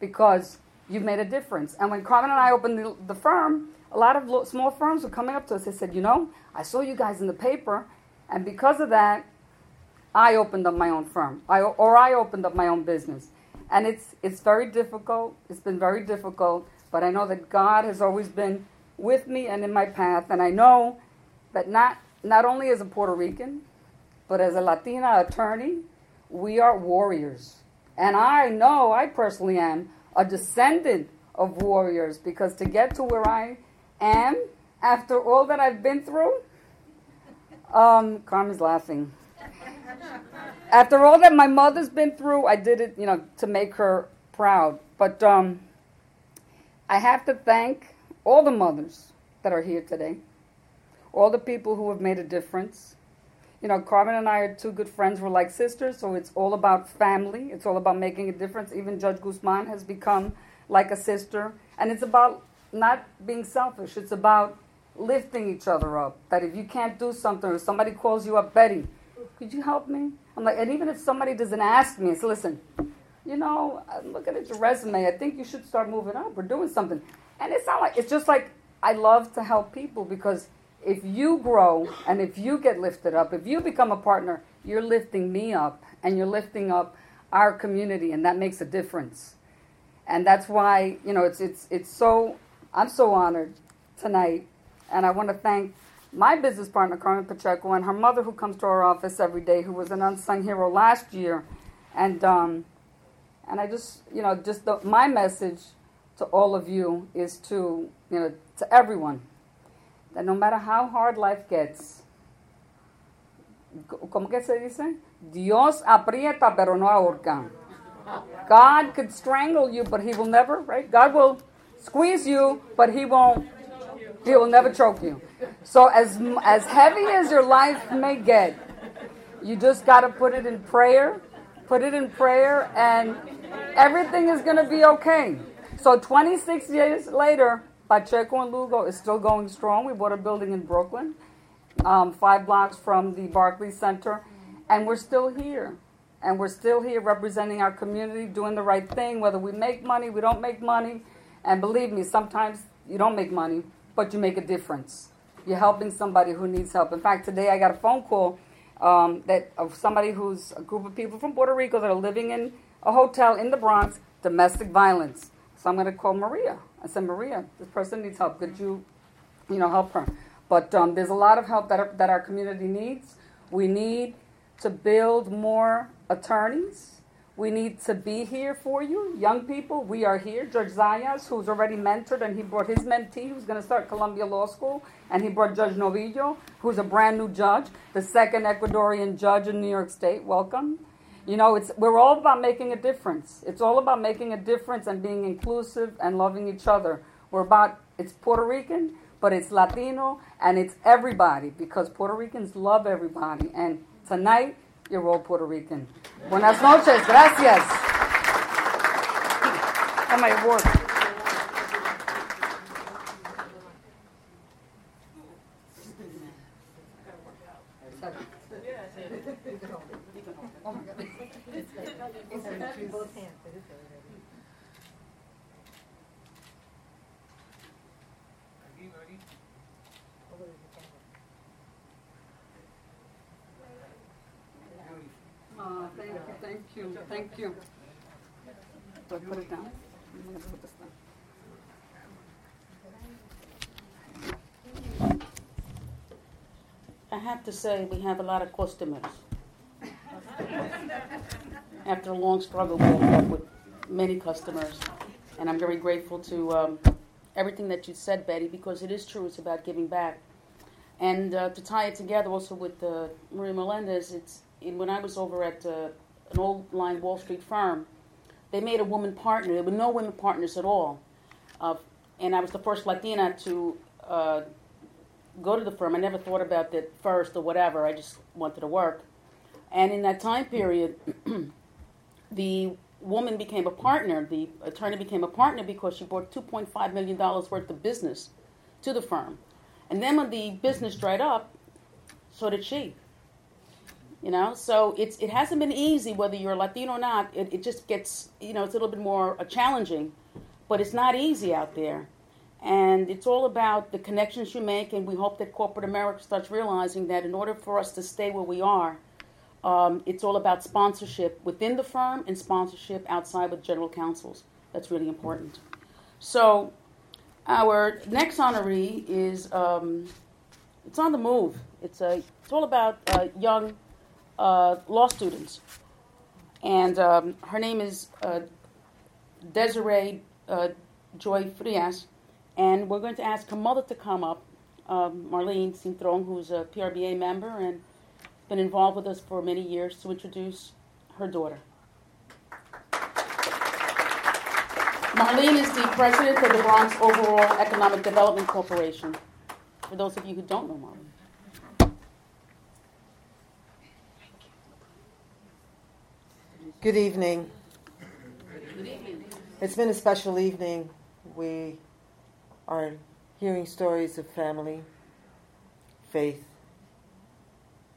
because you've made a difference. And when Carmen and I opened the, the firm, a lot of small firms were coming up to us. They said, You know, I saw you guys in the paper, and because of that, I opened up my own firm, I, or I opened up my own business. And it's, it's very difficult. It's been very difficult, but I know that God has always been with me and in my path. And I know that not, not only as a Puerto Rican, but as a Latina attorney, we are warriors. And I know I personally am a descendant of warriors because to get to where I am after all that I've been through, um, Carmen's laughing. After all that my mother's been through, I did it, you know, to make her proud. But um, I have to thank all the mothers that are here today, all the people who have made a difference. You know, Carmen and I are two good friends. We're like sisters, so it's all about family. It's all about making a difference. Even Judge Guzman has become like a sister. And it's about not being selfish, it's about lifting each other up. That if you can't do something, or somebody calls you up, Betty, Could you help me? I'm like, and even if somebody doesn't ask me, it's listen, you know, I'm looking at your resume. I think you should start moving up or doing something. And it's not like, it's just like, I love to help people because if you grow and if you get lifted up, if you become a partner, you're lifting me up and you're lifting up our community, and that makes a difference. And that's why, you know, it's, it's, it's so, I'm so honored tonight. And I want to thank my business partner, Carmen Pacheco, and her mother, who comes to our office every day, who was an unsung hero last year. And, um, and I just, you know, just the, my message to all of you is to, you know, to everyone, that no matter how hard life gets, ¿cómo que se dice? Dios aprieta pero no ahorca. God could strangle you, but He will never, right? God will squeeze you, but He won't. He will never choke you. So as as heavy as your life may get, you just got to put it in prayer. Put it in prayer, and everything is going to be okay. So 26 years later, Pacheco and Lugo is still going strong. We bought a building in Brooklyn, um, five blocks from the Barclays Center, and we're still here. And we're still here representing our community, doing the right thing, whether we make money, we don't make money. And believe me, sometimes you don't make money, but you make a difference. You're helping somebody who needs help. In fact, today I got a phone call um, that of somebody who's a group of people from Puerto Rico that are living in a hotel in the Bronx, domestic violence. So I'm going to call Maria. I said, Maria, this person needs help. Could you, you know, help her? But um, there's a lot of help that, that our community needs. We need to build more attorneys. We need to be here for you, young people. We are here. Judge Zayas, who's already mentored, and he brought his mentee, who's going to start Columbia Law School, and he brought Judge Novillo, who's a brand new judge, the second Ecuadorian judge in New York State. Welcome. You know, it's we're all about making a difference. It's all about making a difference and being inclusive and loving each other. We're about it's Puerto Rican, but it's Latino and it's everybody because Puerto Ricans love everybody. And tonight, you're all Puerto Rican. Buenas noches, gracias. Come my work. Uh, thank you, thank I have to say, we have a lot of customers. After a long struggle, we up with many customers. And I'm very grateful to um, everything that you said, Betty, because it is true. It's about giving back. And uh, to tie it together also with uh, Maria Melendez, it's in, when I was over at uh, an old line Wall Street firm, they made a woman partner. There were no women partners at all. Uh, and I was the first Latina to uh, go to the firm. I never thought about that first or whatever. I just wanted to work. And in that time period, the woman became a partner. The attorney became a partner because she brought $2.5 million worth of business to the firm. And then when the business dried up, so did she. You know, so it's it hasn't been easy whether you're Latino or not. It, it just gets you know it's a little bit more uh, challenging, but it's not easy out there, and it's all about the connections you make. And we hope that corporate America starts realizing that in order for us to stay where we are, um, it's all about sponsorship within the firm and sponsorship outside with general counsels. That's really important. So, our next honoree is um, it's on the move. It's a it's all about uh, young uh, law students. And um, her name is uh, Desiree uh, Joy Frias. And we're going to ask her mother to come up, um, Marlene Cintron, who's a PRBA member and been involved with us for many years, to introduce her daughter. Marlene is the president of the Bronx Overall Economic Development Corporation. For those of you who don't know Marlene. Good evening. It's been a special evening. We are hearing stories of family, faith,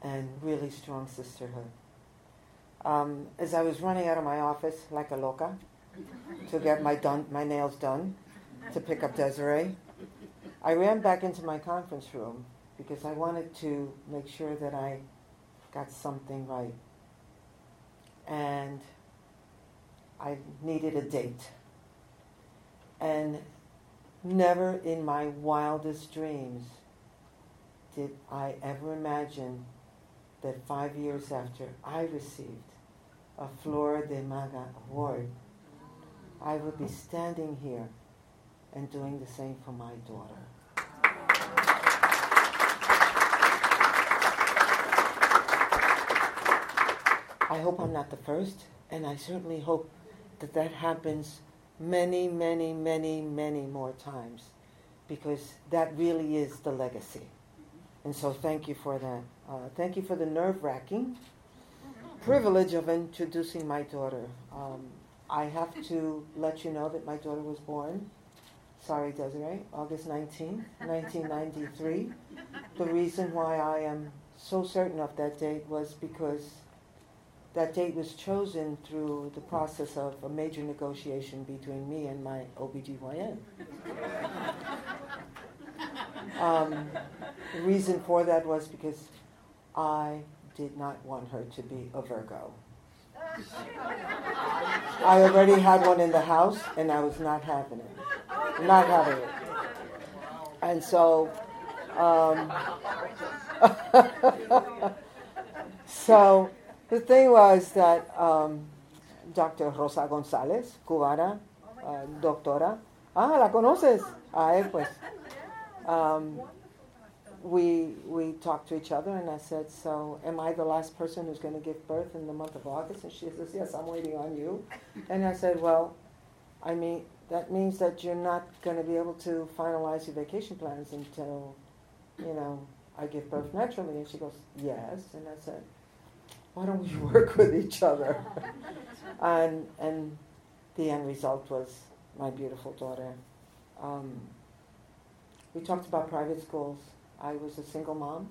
and really strong sisterhood. Um, as I was running out of my office like a loca to get my done my nails done to pick up Desiree, I ran back into my conference room because I wanted to make sure that I got something right. And I needed a date. And never in my wildest dreams did I ever imagine that five years after I received a Flor de Maga award, I would be standing here and doing the same for my daughter. I hope I'm not the first, and I certainly hope that that happens many, many, many, many more times because that really is the legacy. And so thank you for that. Uh, thank you for the nerve wracking privilege of introducing my daughter. Um, I have to let you know that my daughter was born, sorry Desiree, August 19, 1993. The reason why I am so certain of that date was because that date was chosen through the process of a major negotiation between me and my OBGYN. um, the reason for that was because I did not want her to be a Virgo. I already had one in the house and I was not having it. Not having it. And so, um, so the thing was that um, Dr. Rosa González, cubana, uh, doctora, ah, la conoces, a él pues. Um, we we talked to each other, and I said, "So, am I the last person who's going to give birth in the month of August?" And she says, "Yes, I'm waiting on you." And I said, "Well, I mean, that means that you're not going to be able to finalize your vacation plans until, you know, I give birth naturally." And she goes, "Yes." And I said, "Why don't we work with each other?" and and the end result was my beautiful daughter. Um, we talked about private schools. I was a single mom,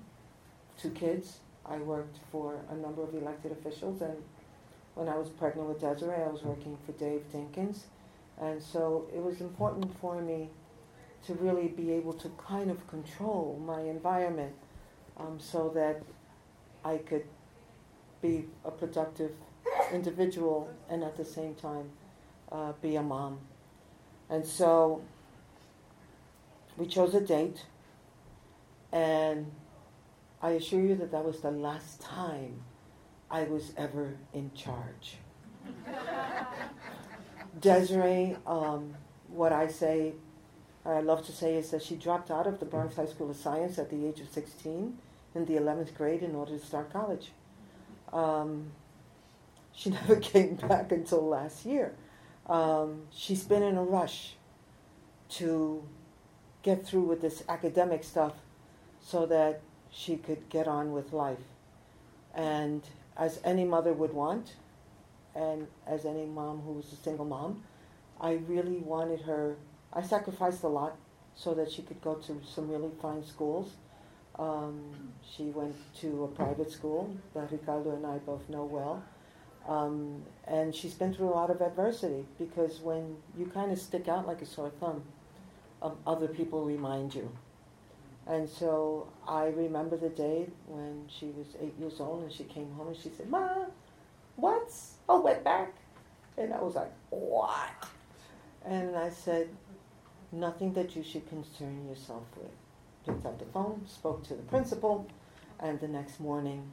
two kids. I worked for a number of elected officials, and when I was pregnant with Desiree, I was working for Dave Dinkins. And so it was important for me to really be able to kind of control my environment um, so that I could be a productive individual and at the same time uh, be a mom. And so we chose a date, and I assure you that that was the last time I was ever in charge. Desiree, um, what I say, I love to say, is that she dropped out of the Bronx High School of Science at the age of 16 in the 11th grade in order to start college. Um, she never came back until last year. Um, she's been in a rush to get through with this academic stuff so that she could get on with life. And as any mother would want, and as any mom who was a single mom, I really wanted her, I sacrificed a lot so that she could go to some really fine schools. Um, she went to a private school that Ricardo and I both know well. Um, and she's been through a lot of adversity because when you kind of stick out like a sore thumb, um, other people remind you. And so I remember the day when she was eight years old and she came home and she said, Ma, what's a wetback? And I was like, what? And I said, nothing that you should concern yourself with. Picked up the phone, spoke to the principal, and the next morning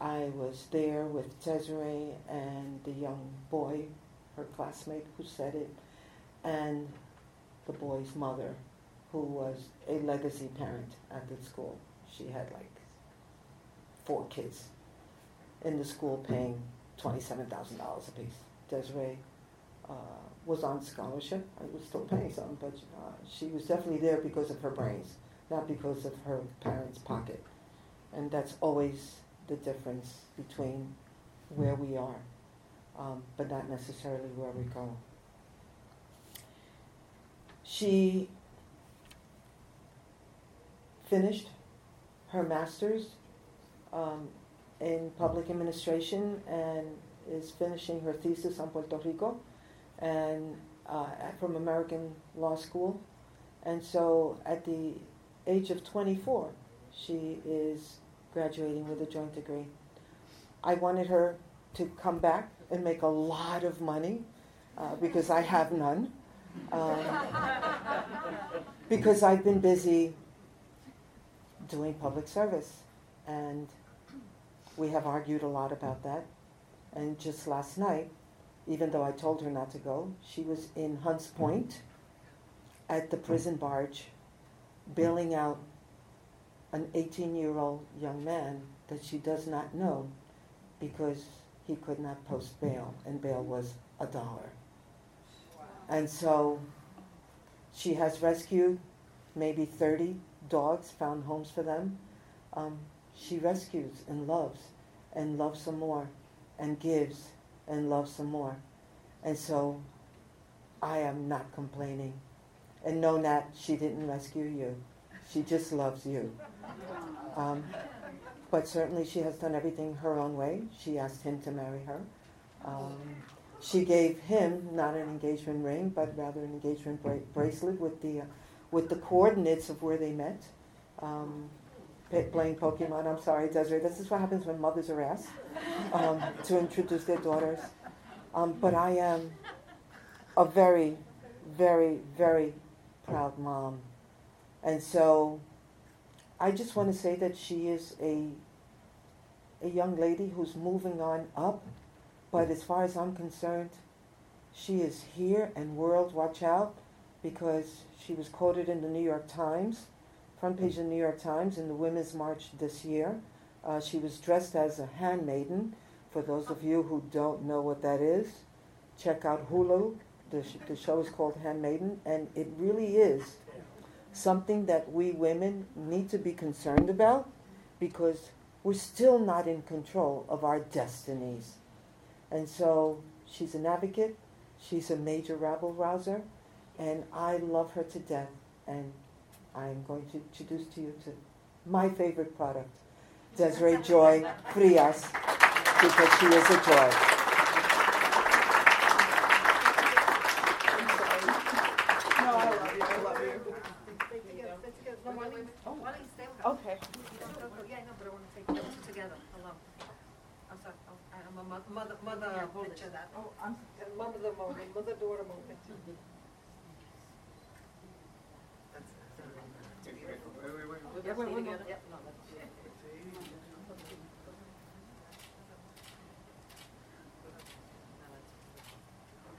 I was there with Desiree and the young boy, her classmate who said it, and the boy's mother, who was a legacy parent at the school. She had like four kids in the school paying $27,000 a piece. Desiree uh, was on scholarship. I was still paying some, but uh, she was definitely there because of her brains, not because of her parents' pocket. And that's always the difference between where we are, um, but not necessarily where we go. She finished her master's um, in public administration and is finishing her thesis on Puerto Rico and uh, from American Law School. And so at the age of 24, she is graduating with a joint degree. I wanted her to come back and make a lot of money uh, because I have none. Um, because I've been busy doing public service. And we have argued a lot about that. And just last night, even though I told her not to go, she was in Hunts Point at the prison barge bailing out an 18 year old young man that she does not know because he could not post bail, and bail was a dollar. And so she has rescued maybe 30 dogs, found homes for them. Um, she rescues and loves and loves some more and gives and loves some more. And so I am not complaining. And know that she didn't rescue you. She just loves you. Um, but certainly she has done everything her own way. She asked him to marry her. Um, she gave him not an engagement ring, but rather an engagement bra- bracelet with the uh, with the coordinates of where they met. Um, playing Pokemon. I'm sorry, Desiree. This is what happens when mothers are asked um, to introduce their daughters. Um, but I am a very, very, very proud mom, and so I just want to say that she is a a young lady who's moving on up. But as far as I'm concerned, she is here and world watch out because she was quoted in the New York Times, front page of the New York Times in the Women's March this year. Uh, she was dressed as a handmaiden. For those of you who don't know what that is, check out Hulu. The, the show is called Handmaiden, and it really is something that we women need to be concerned about because we're still not in control of our destinies. And so she's an advocate, she's a major rabble rouser, and I love her to death. And I'm going to introduce to you to my favorite product, Desiree Joy Frias, because she is a joy. No, I love you. I love you. Okay. Yeah, I know, but I want to take them together, alone. I'm sorry, oh, I'm a mo- mother, mother picture that. Oh, I'm, mother the moment, mother daughter moment. Yeah, wait, wait, wait. Yep, no, that's-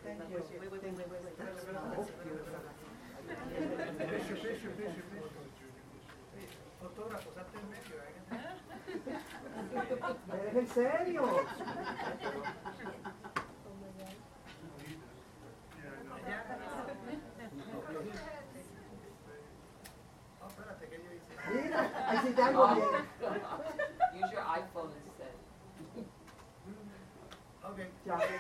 Thank Wait, you. wait, wait, wait, wait, wait. Oh, beautiful. ¿En serio? Mira, así te hago bien. Use your iPhone instead. Ya, ya.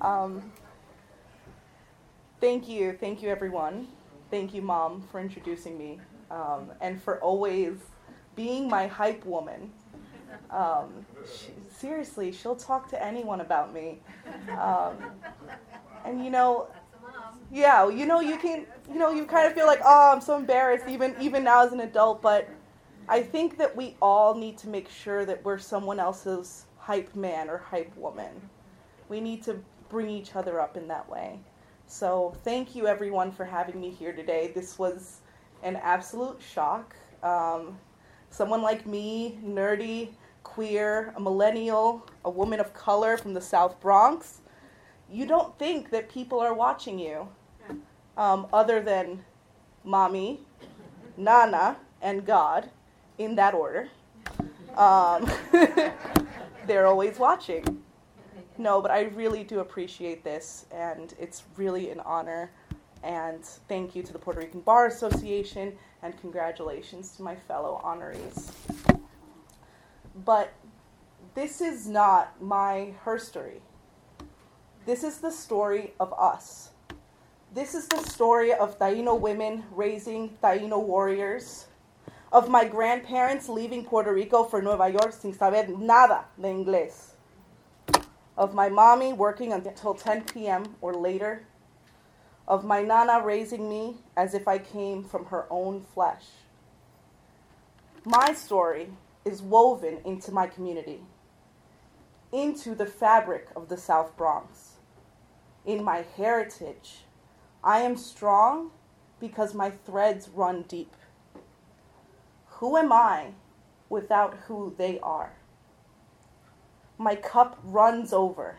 Um, thank you, thank you, everyone. Thank you, Mom, for introducing me um, and for always being my hype woman. Um, she, seriously, she'll talk to anyone about me. Um, and you know, yeah, you know, you can, you know, you kind of feel like, oh, I'm so embarrassed, even even now as an adult. But I think that we all need to make sure that we're someone else's hype man or hype woman. We need to bring each other up in that way. So thank you everyone for having me here today. This was an absolute shock. Um, someone like me, nerdy, queer, a millennial, a woman of color from the South Bronx, you don't think that people are watching you um, other than mommy, Nana, and God, in that order. Um, they're always watching. No, but I really do appreciate this, and it's really an honor. And thank you to the Puerto Rican Bar Association, and congratulations to my fellow honorees. But this is not my herstory. This is the story of us. This is the story of Taino women raising Taino warriors, of my grandparents leaving Puerto Rico for Nueva York sin saber nada de inglés, of my mommy working until 10 p.m. or later, of my nana raising me as if I came from her own flesh. My story is woven into my community, into the fabric of the South Bronx. In my heritage, I am strong because my threads run deep. Who am I without who they are? My cup runs over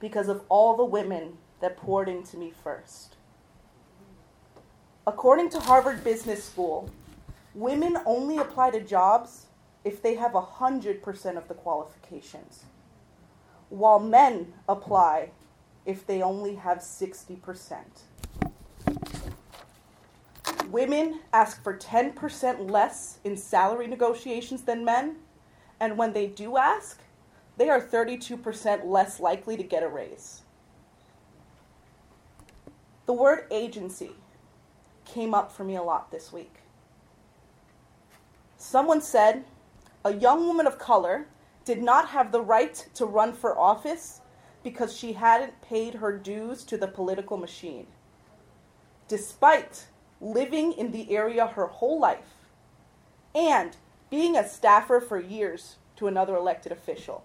because of all the women that poured into me first. According to Harvard Business School, women only apply to jobs if they have 100% of the qualifications, while men apply if they only have 60%. Women ask for 10% less in salary negotiations than men, and when they do ask, they are 32% less likely to get a raise. The word agency came up for me a lot this week. Someone said a young woman of color did not have the right to run for office because she hadn't paid her dues to the political machine, despite living in the area her whole life and being a staffer for years to another elected official.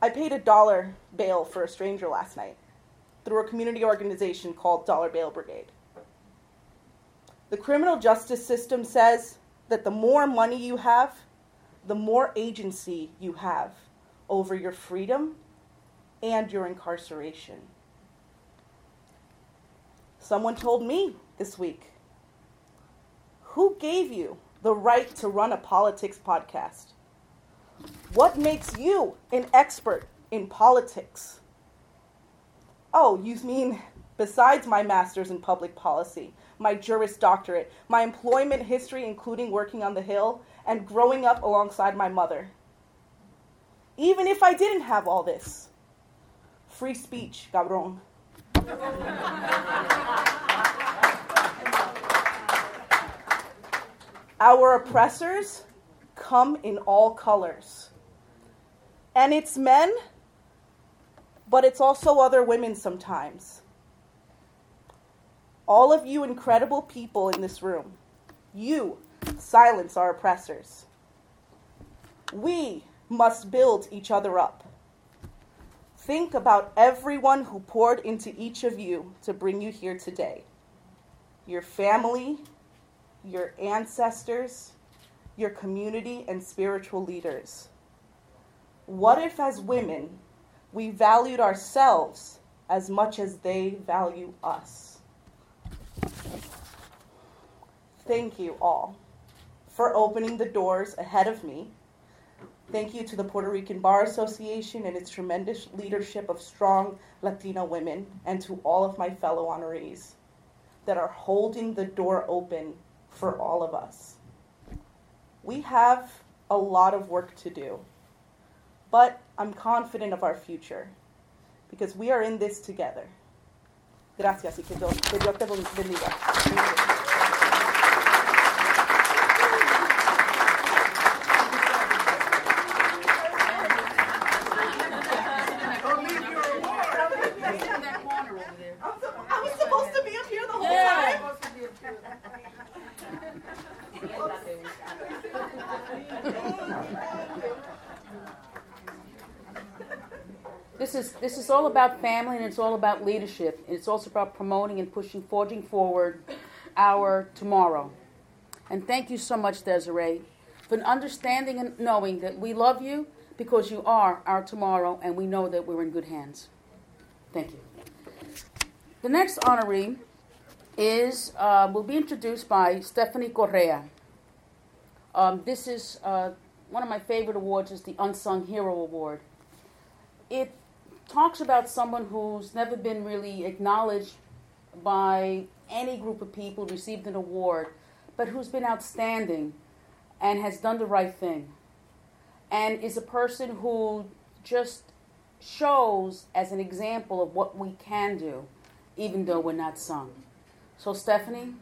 I paid a dollar bail for a stranger last night through a community organization called Dollar Bail Brigade. The criminal justice system says that the more money you have, the more agency you have over your freedom and your incarceration. Someone told me this week Who gave you the right to run a politics podcast? What makes you an expert in politics? Oh, you mean besides my master's in public policy, my Juris Doctorate, my employment history, including working on the Hill and growing up alongside my mother? Even if I didn't have all this, free speech, cabron. Our oppressors come in all colors. And it's men, but it's also other women sometimes. All of you incredible people in this room, you silence our oppressors. We must build each other up. Think about everyone who poured into each of you to bring you here today your family, your ancestors, your community, and spiritual leaders. What if, as women, we valued ourselves as much as they value us? Thank you all for opening the doors ahead of me Thank you to the Puerto Rican Bar Association and its tremendous leadership of strong Latina women, and to all of my fellow honorees that are holding the door open for all of us. We have a lot of work to do, but I'm confident of our future because we are in this together. Gracias y que Dios, que Dios te. Thank you. I was supposed to be up here the whole time. This is all about family and it's all about leadership. And it's also about promoting and pushing, forging forward our tomorrow. And thank you so much, Desiree, for understanding and knowing that we love you because you are our tomorrow, and we know that we're in good hands. Thank you. The next honoree is uh, will be introduced by Stephanie Correa. Um, this is uh, one of my favorite awards is the Unsung Hero Award. It talks about someone who's never been really acknowledged by any group of people, received an award, but who's been outstanding and has done the right thing, and is a person who just shows as an example of what we can do, even though we're not sung. So, Stephanie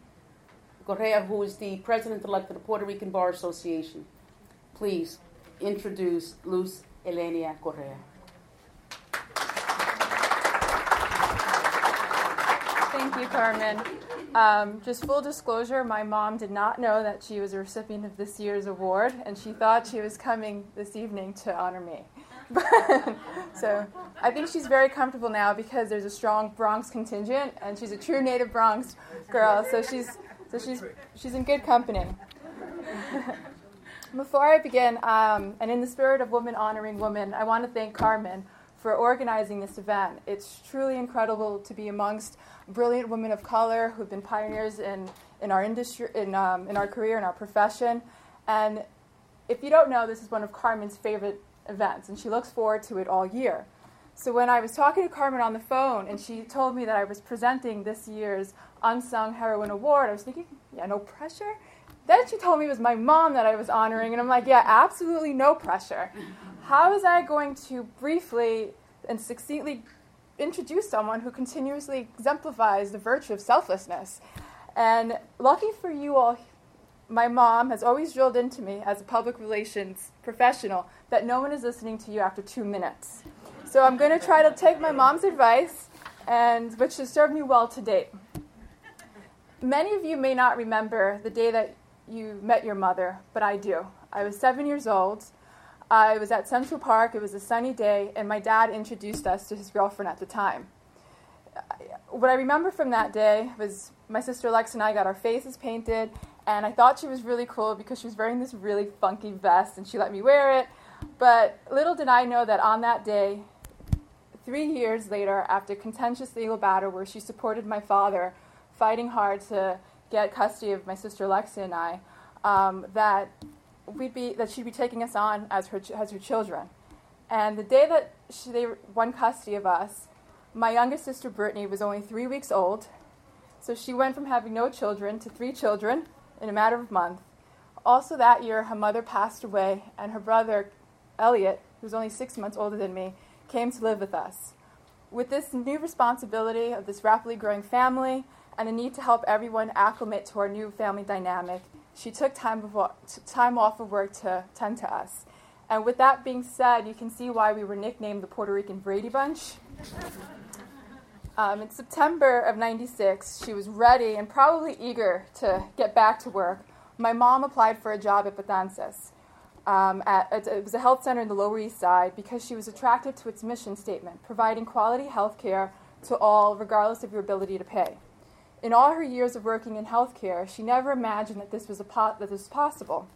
Correa, who is the president elect of the Puerto Rican Bar Association, please introduce Luz Elenia Correa. Thank you, Carmen. Um, just full disclosure, my mom did not know that she was a recipient of this year's award, and she thought she was coming this evening to honor me. so I think she's very comfortable now because there's a strong Bronx contingent, and she's a true native Bronx girl, so she's so she's she's in good company. Before I begin, um, and in the spirit of women honoring women, I want to thank Carmen for organizing this event. It's truly incredible to be amongst brilliant women of color who've been pioneers in, in our industry, in, um, in our career, in our profession. And if you don't know, this is one of Carmen's favorite events, and she looks forward to it all year. So when I was talking to Carmen on the phone, and she told me that I was presenting this year's Unsung Heroine Award, I was thinking, yeah, no pressure. Then she told me it was my mom that I was honoring, and I'm like, yeah, absolutely no pressure. How is I going to briefly and succinctly introduce someone who continuously exemplifies the virtue of selflessness? And lucky for you all, my mom has always drilled into me as a public relations professional that no one is listening to you after two minutes. So I'm going to try to take my mom's advice, and which has served me well to date. Many of you may not remember the day that you met your mother, but I do. I was seven years old. I was at Central Park. It was a sunny day, and my dad introduced us to his girlfriend at the time. What I remember from that day was my sister Lex and I got our faces painted, and I thought she was really cool because she was wearing this really funky vest, and she let me wear it. But little did I know that on that day, three years later, after contentious legal battle where she supported my father, fighting hard to get custody of my sister Lexi and I, um, that we'd be that she'd be taking us on as her as her children. And the day that she, they won custody of us, my youngest sister Brittany was only three weeks old, so she went from having no children to three children in a matter of months. Also that year, her mother passed away, and her brother Elliot, who's only six months older than me, came to live with us. With this new responsibility of this rapidly growing family and a need to help everyone acclimate to our new family dynamic, she took time, of, time off of work to tend to us. And with that being said, you can see why we were nicknamed the Puerto Rican Brady Bunch. Um, in September of 96, she was ready and probably eager to get back to work. My mom applied for a job at Betances. Um, at, it was a health center in the Lower East Side because she was attracted to its mission statement, providing quality health care to all, regardless of your ability to pay. In all her years of working in healthcare, she never imagined that this was, po- that this was possible.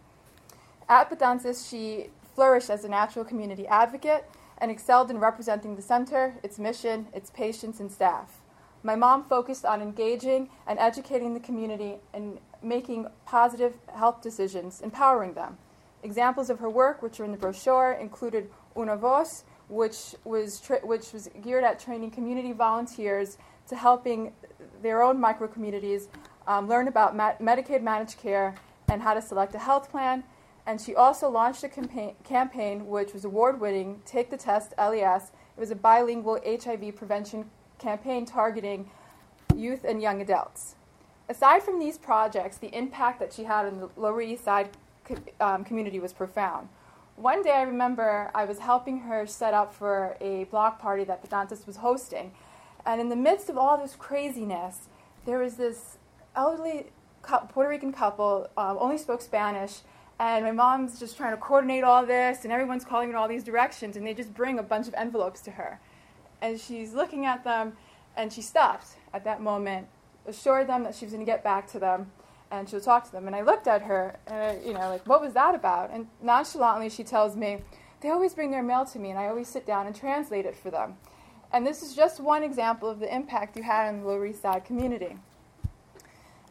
At Betances, she flourished as a natural community advocate and excelled in representing the center, its mission, its patients, and staff. My mom focused on engaging and educating the community and making positive health decisions, empowering them. Examples of her work, which are in the brochure, included Una Voz, which was, tra- which was geared at training community volunteers to helping their own micro communities um, learn about ma- Medicaid managed care and how to select a health plan. And she also launched a campaign, campaign which was award winning Take the Test LES. It was a bilingual HIV prevention campaign targeting youth and young adults. Aside from these projects, the impact that she had on the Lower East Side um, community was profound. One day I remember I was helping her set up for a block party that Betances was hosting. And in the midst of all this craziness, there was this elderly Puerto Rican couple, um, only spoke Spanish, and my mom's just trying to coordinate all this, and everyone's calling in all these directions, and they just bring a bunch of envelopes to her. And she's looking at them, and she stops at that moment, assured them that she was going to get back to them, and she'll talk to them. And I looked at her, and I, you know, like, what was that about? And nonchalantly, she tells me, they always bring their mail to me, and I always sit down and translate it for them. And this is just one example of the impact you had on the Lower East Side community.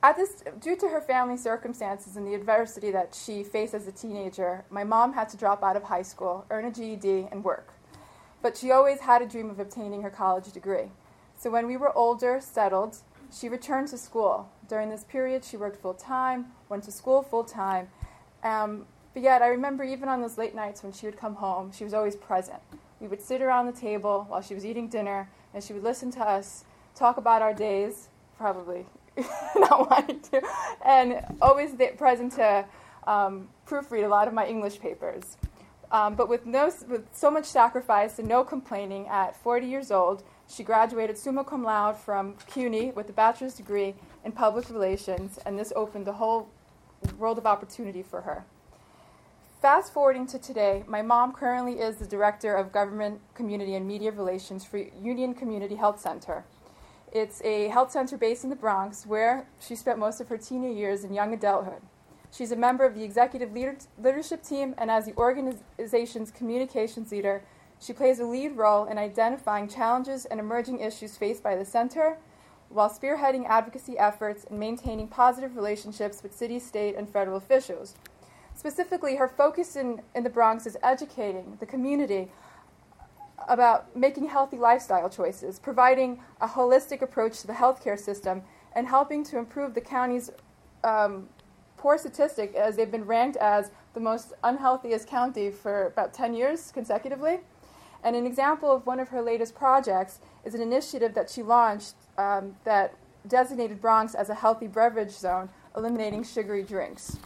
At this, due to her family circumstances and the adversity that she faced as a teenager, my mom had to drop out of high school, earn a GED, and work. But she always had a dream of obtaining her college degree. So when we were older, settled, she returned to school. During this period, she worked full time, went to school full time. Um, but yet, I remember even on those late nights when she would come home, she was always present. We would sit around the table while she was eating dinner, and she would listen to us talk about our days, probably not wanting to, and always present to um, proofread a lot of my English papers. Um, but with, no, with so much sacrifice and no complaining, at 40 years old, she graduated summa cum laude from CUNY with a bachelor's degree in public relations, and this opened a whole world of opportunity for her. Fast forwarding to today, my mom currently is the Director of Government, Community, and Media Relations for Union Community Health Center. It's a health center based in the Bronx where she spent most of her teenage years and young adulthood. She's a member of the executive leader- leadership team, and as the organization's communications leader, she plays a lead role in identifying challenges and emerging issues faced by the center while spearheading advocacy efforts and maintaining positive relationships with city, state, and federal officials. Specifically, her focus in, in the Bronx is educating the community about making healthy lifestyle choices, providing a holistic approach to the healthcare system, and helping to improve the county's um, poor statistic as they've been ranked as the most unhealthiest county for about 10 years consecutively. And an example of one of her latest projects is an initiative that she launched um, that designated Bronx as a healthy beverage zone, eliminating sugary drinks.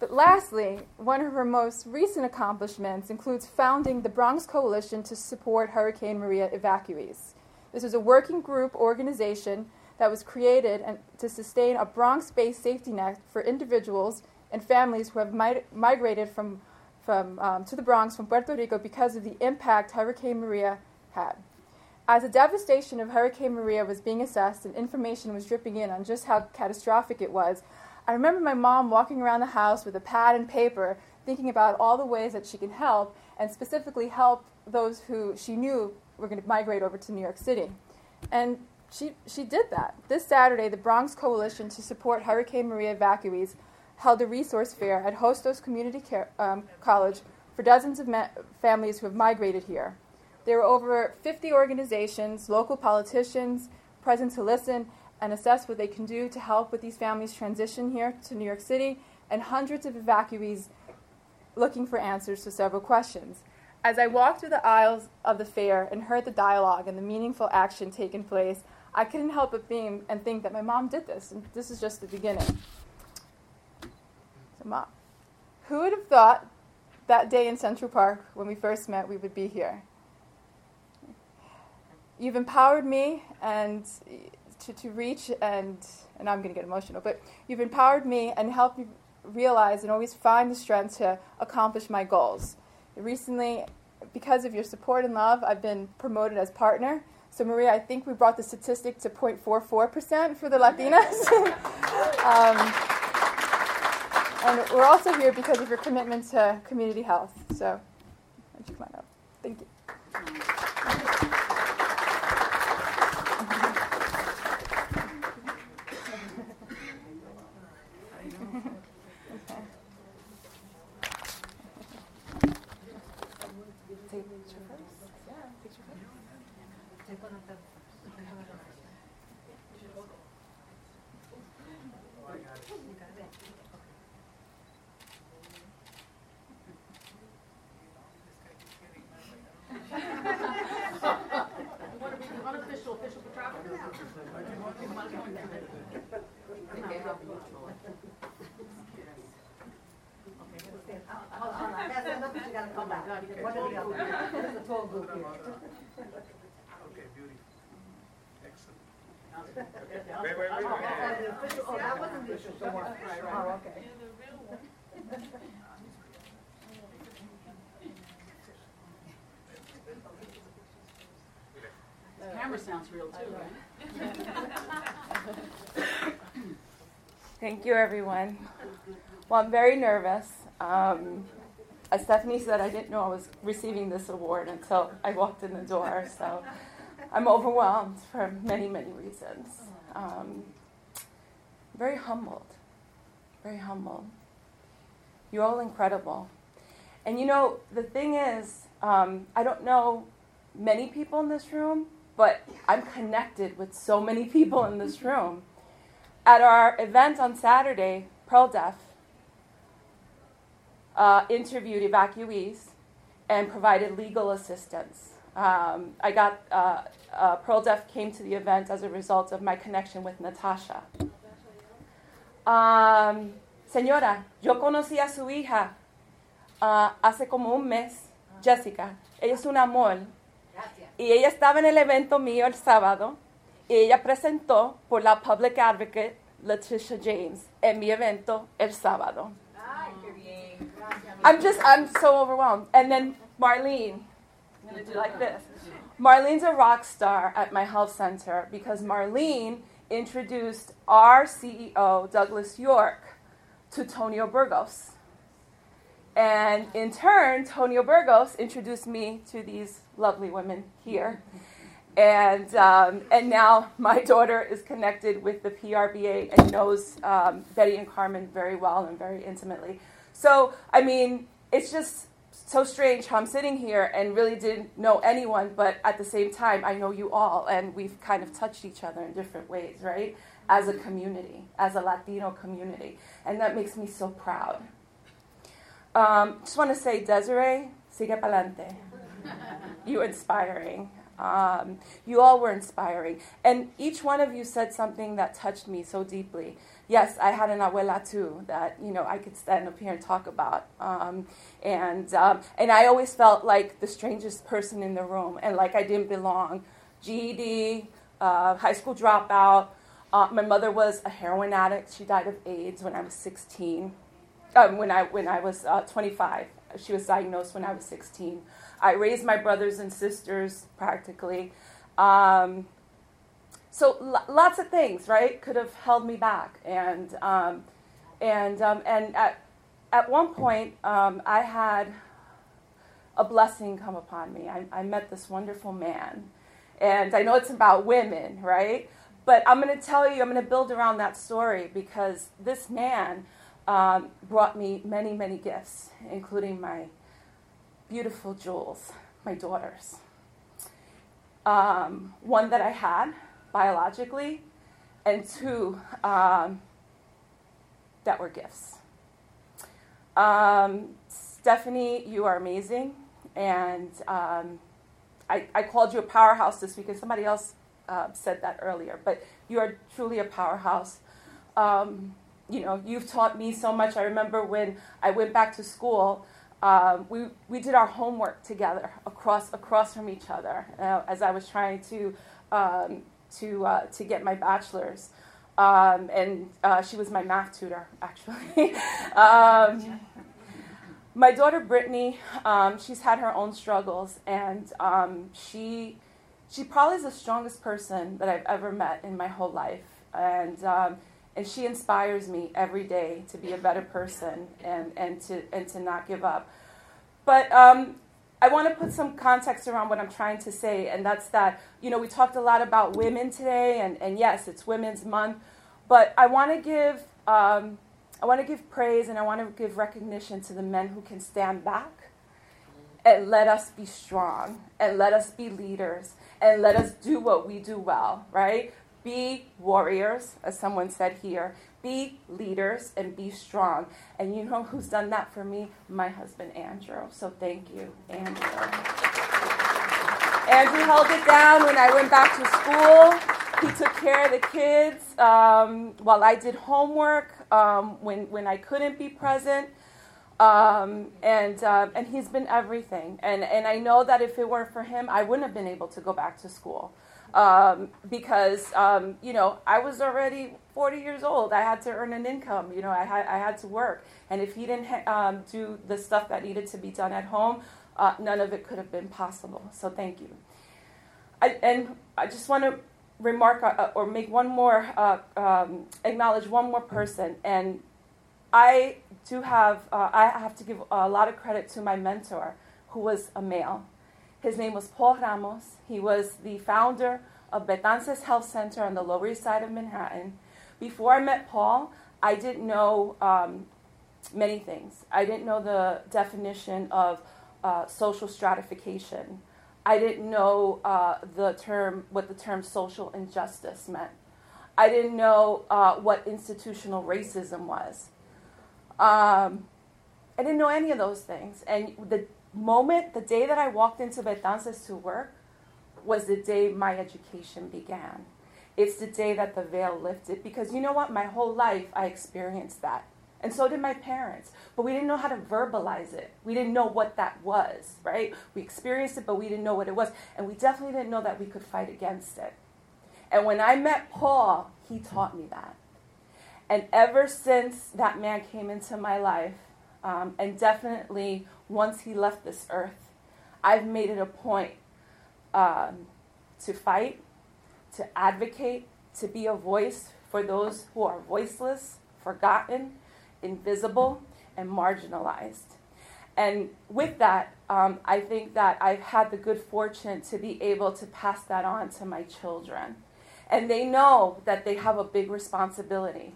But lastly, one of her most recent accomplishments includes founding the Bronx Coalition to support Hurricane Maria evacuees. This is a working group organization that was created to sustain a Bronx based safety net for individuals and families who have mi- migrated from, from, um, to the Bronx from Puerto Rico because of the impact Hurricane Maria had. As the devastation of Hurricane Maria was being assessed and information was dripping in on just how catastrophic it was, I remember my mom walking around the house with a pad and paper, thinking about all the ways that she can help, and specifically help those who she knew were going to migrate over to New York City. And she, she did that. This Saturday, the Bronx Coalition to Support Hurricane Maria Evacuees held a resource fair at Hostos Community Care, um, College for dozens of ma- families who have migrated here. There were over 50 organizations, local politicians present to listen and assess what they can do to help with these families transition here to New York City, and hundreds of evacuees looking for answers to several questions. As I walked through the aisles of the fair and heard the dialogue and the meaningful action taking place, I couldn't help but beam and think that my mom did this, and this is just the beginning. So, mom, who would have thought that day in Central Park when we first met we would be here? You've empowered me and to, to reach and and I'm going to get emotional, but you've empowered me and helped me realize and always find the strength to accomplish my goals. Recently, because of your support and love, I've been promoted as partner. So, Maria, I think we brought the statistic to 0.44% for the Latinas. um, and we're also here because of your commitment to community health. So, why don't you come on up? Thank you. Unofficial, official Hold on, hold on. That's enough, but you gotta come back. One or the other. There's a tall group here. Okay, beauty. Excellent. Wait, wait, wait, wait. Oh, that wasn't the official one. Oh, okay. The camera sounds real too? Thank you, everyone. Well, I'm very nervous. Um, as Stephanie said, I didn't know I was receiving this award until I walked in the door, so I'm overwhelmed for many, many reasons. Um, very humbled. Very humbled. You're all incredible. And you know, the thing is, um, I don't know many people in this room, but I'm connected with so many people in this room. At our event on Saturday, PRLDEF uh, interviewed evacuees. and provided legal assistance. Um, I got uh, uh, PRLDEF came to the event as a result of my connection with Natasha. Um, señora, yo conocí a su hija uh, hace como un mes, Jessica. Ella es un amor. Y ella estaba en el evento mío el sábado y ella presentó por la Public Advocate Letitia James en mi evento el sábado. I'm just, I'm so overwhelmed. And then Marlene, I'm going to do like this. Marlene's a rock star at my health center because Marlene introduced our CEO, Douglas York, to Tonio Burgos. And in turn, Tonio Burgos introduced me to these lovely women here. And, um, and now my daughter is connected with the PRBA and knows um, Betty and Carmen very well and very intimately. So, I mean, it's just so strange how I'm sitting here and really didn't know anyone, but at the same time, I know you all, and we've kind of touched each other in different ways, right? As a community, as a Latino community. And that makes me so proud. Um, just want to say, Desiree, sigue pa'lante. You inspiring. Um, you all were inspiring. And each one of you said something that touched me so deeply. Yes, I had an abuela too that, you know, I could stand up here and talk about. Um, and, um, and I always felt like the strangest person in the room and like I didn't belong. GED, uh, high school dropout. Uh, my mother was a heroin addict. She died of AIDS when I was 16. Um, when I, when I was uh, 25. She was diagnosed when I was 16. I raised my brothers and sisters practically. Um, so l- lots of things, right, could have held me back. And, um, and, um, and at, at one point, um, I had a blessing come upon me. I, I met this wonderful man. And I know it's about women, right? But I'm going to tell you, I'm going to build around that story because this man um, brought me many, many gifts, including my beautiful jewels, my daughters. Um, one that I had biologically, and two um, that were gifts. Um, Stephanie, you are amazing, and um, I, I, called you a powerhouse this week, and somebody else uh, said that earlier, but you are truly a powerhouse. Um, you know, you've taught me so much. I remember when I went back to school, um, we, we did our homework together across, across from each other uh, as I was trying to, um, to, uh, to get my bachelor's. Um, and uh, she was my math tutor, actually. Um, my daughter Brittany, um, she's had her own struggles, and um, she, she probably is the strongest person that I've ever met in my whole life. And and she inspires me every day to be a better person and, and, to, and to not give up. But um, I want to put some context around what I'm trying to say, and that's that, you know, we talked a lot about women today, and, and yes, it's Women's Month, but I want to give, um, I want to give praise and I want to give recognition to the men who can stand back and let us be strong and let us be leaders and let us do what we do well, right? Be warriors, as someone said here. Be leaders and be strong. And you know who's done that for me? My husband, Andrew. So thank you, Andrew. Andrew held it down when I went back to school. He took care of the kids um, while I did homework um, when, when I couldn't be present. Um, and uh, and he's been everything. And and I know that if it weren't for him, I wouldn't have been able to go back to school um, because um, you know I was already 40 years old. I had to earn an income. You know, I had I had to work, and if he didn't ha- um, do the stuff that needed to be done at home, uh, none of it could have been possible. So thank you. I, and I just want to remark uh, or make one more uh, um, acknowledge one more person, and I do have uh, I have to give a lot of credit to my mentor, who was a male. His name was Paul Ramos. He was the founder of Betances Health Center on the Lower East Side of Manhattan. Before I met Paul, I didn't know um, many things. I didn't know the definition of uh, social stratification. I didn't know uh, the term, what the term social injustice meant. I didn't know uh, what institutional racism was. Um, I didn't know any of those things. And the moment, the day that I walked into Betances to work, was the day my education began. It's the day that the veil lifted because you know what? My whole life I experienced that. And so did my parents. But we didn't know how to verbalize it. We didn't know what that was, right? We experienced it, but we didn't know what it was. And we definitely didn't know that we could fight against it. And when I met Paul, he taught me that. And ever since that man came into my life, um, and definitely once he left this earth, I've made it a point um, to fight, to advocate, to be a voice for those who are voiceless, forgotten, invisible, and marginalized. And with that, um, I think that I've had the good fortune to be able to pass that on to my children. And they know that they have a big responsibility.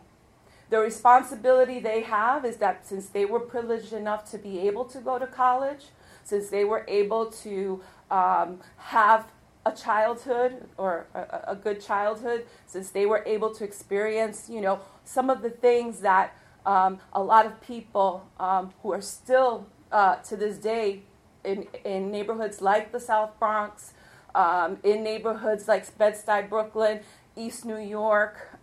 The responsibility they have is that since they were privileged enough to be able to go to college, since they were able to um, have a childhood or a, a, good childhood, since they were able to experience, you know, some of the things that um, a lot of people um, who are still uh, to this day in, in neighborhoods like the South Bronx, um, in neighborhoods like Bed-Stuy, Brooklyn, East New York,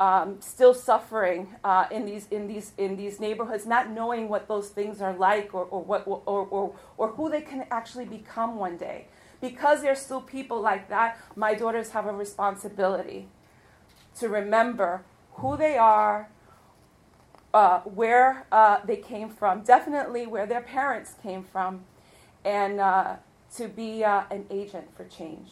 um, still suffering uh, in these in these in these neighborhoods, not knowing what those things are like or, or what or, or, or who they can actually become one day. Because there's still people like that, my daughters have a responsibility to remember who they are, uh, where uh, they came from, definitely where their parents came from, and uh, to be uh, an agent for change.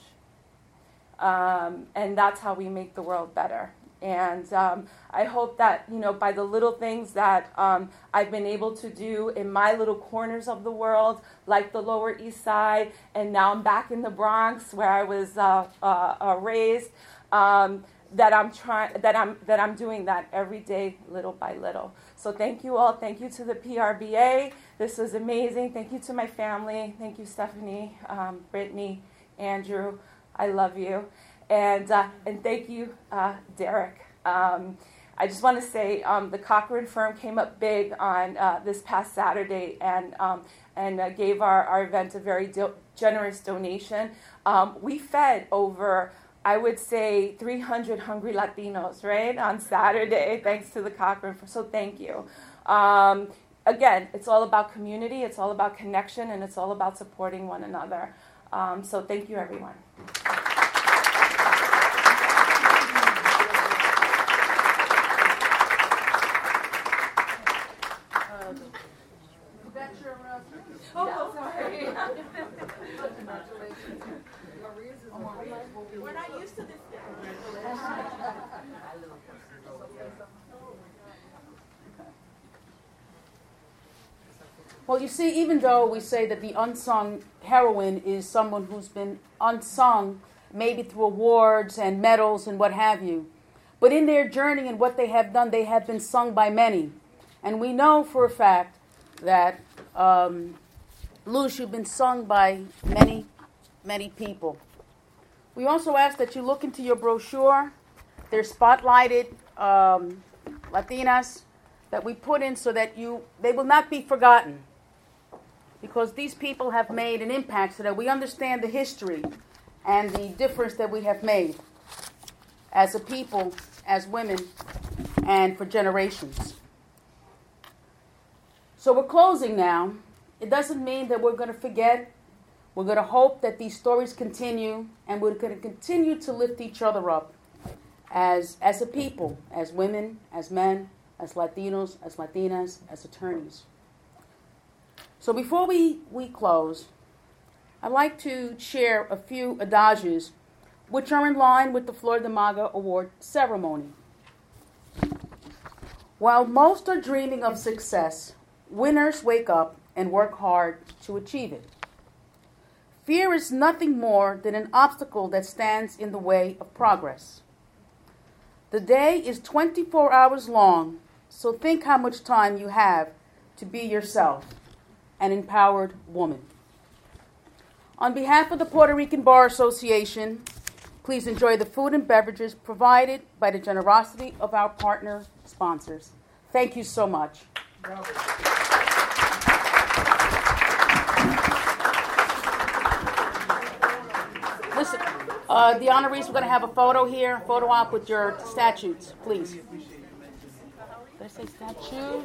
Um, and that's how we make the world better. And um, I hope that, you know, by the little things that um, I've been able to do in my little corners of the world, like the Lower East Side, and now I'm back in the Bronx where I was uh, uh, uh raised, um, that I'm trying, that I'm, that I'm doing that every day, little by little. So thank you all. Thank you to the PRBA. This was amazing. Thank you to my family. Thank you, Stephanie, um, Brittany, Andrew. I love you. And, uh, and thank you, uh, Derek. Um, I just want to say um, the Cochran firm came up big on uh, this past Saturday and, um, and uh, gave our, our event a very do- generous donation. Um, we fed over, I would say, 300 hungry Latinos, right, on Saturday, thanks to the Cochran firm. So thank you. Um, again, it's all about community, it's all about connection, and it's all about supporting one another. Um, so thank you, everyone. Well, you see, even though we say that the unsung heroine is someone who's been unsung, maybe through awards and medals and what have you, but in their journey and what they have done, they have been sung by many. And we know for a fact that um, Lush, you've been sung by many, many people. We also ask that you look into your brochure. There's spotlighted um, Latinas that we put in so that you they will not be forgotten. Because these people have made an impact so that we understand the history and the difference that we have made as a people, as women, and for generations. So we're closing now. It doesn't mean that we're going to forget. We're going to hope that these stories continue, and we're going to continue to lift each other up as, as a people, as women, as men, as Latinos, as Latinas, as attorneys. So before we, we close, I'd like to share a few adages which are in line with the Flor de Maga Award ceremony. While most are dreaming of success, Winners wake up and work hard to achieve it. Fear is nothing more than an obstacle that stands in the way of progress. The day is 24 hours long, so think how much time you have to be yourself, and empowered woman. On behalf of the Puerto Rican Bar Association, please enjoy the food and beverages provided by the generosity of our partner sponsors. Thank you so much. Listen, uh, the honorees, we're going to have a photo here, photo op with your statutes, please. Did I say statues?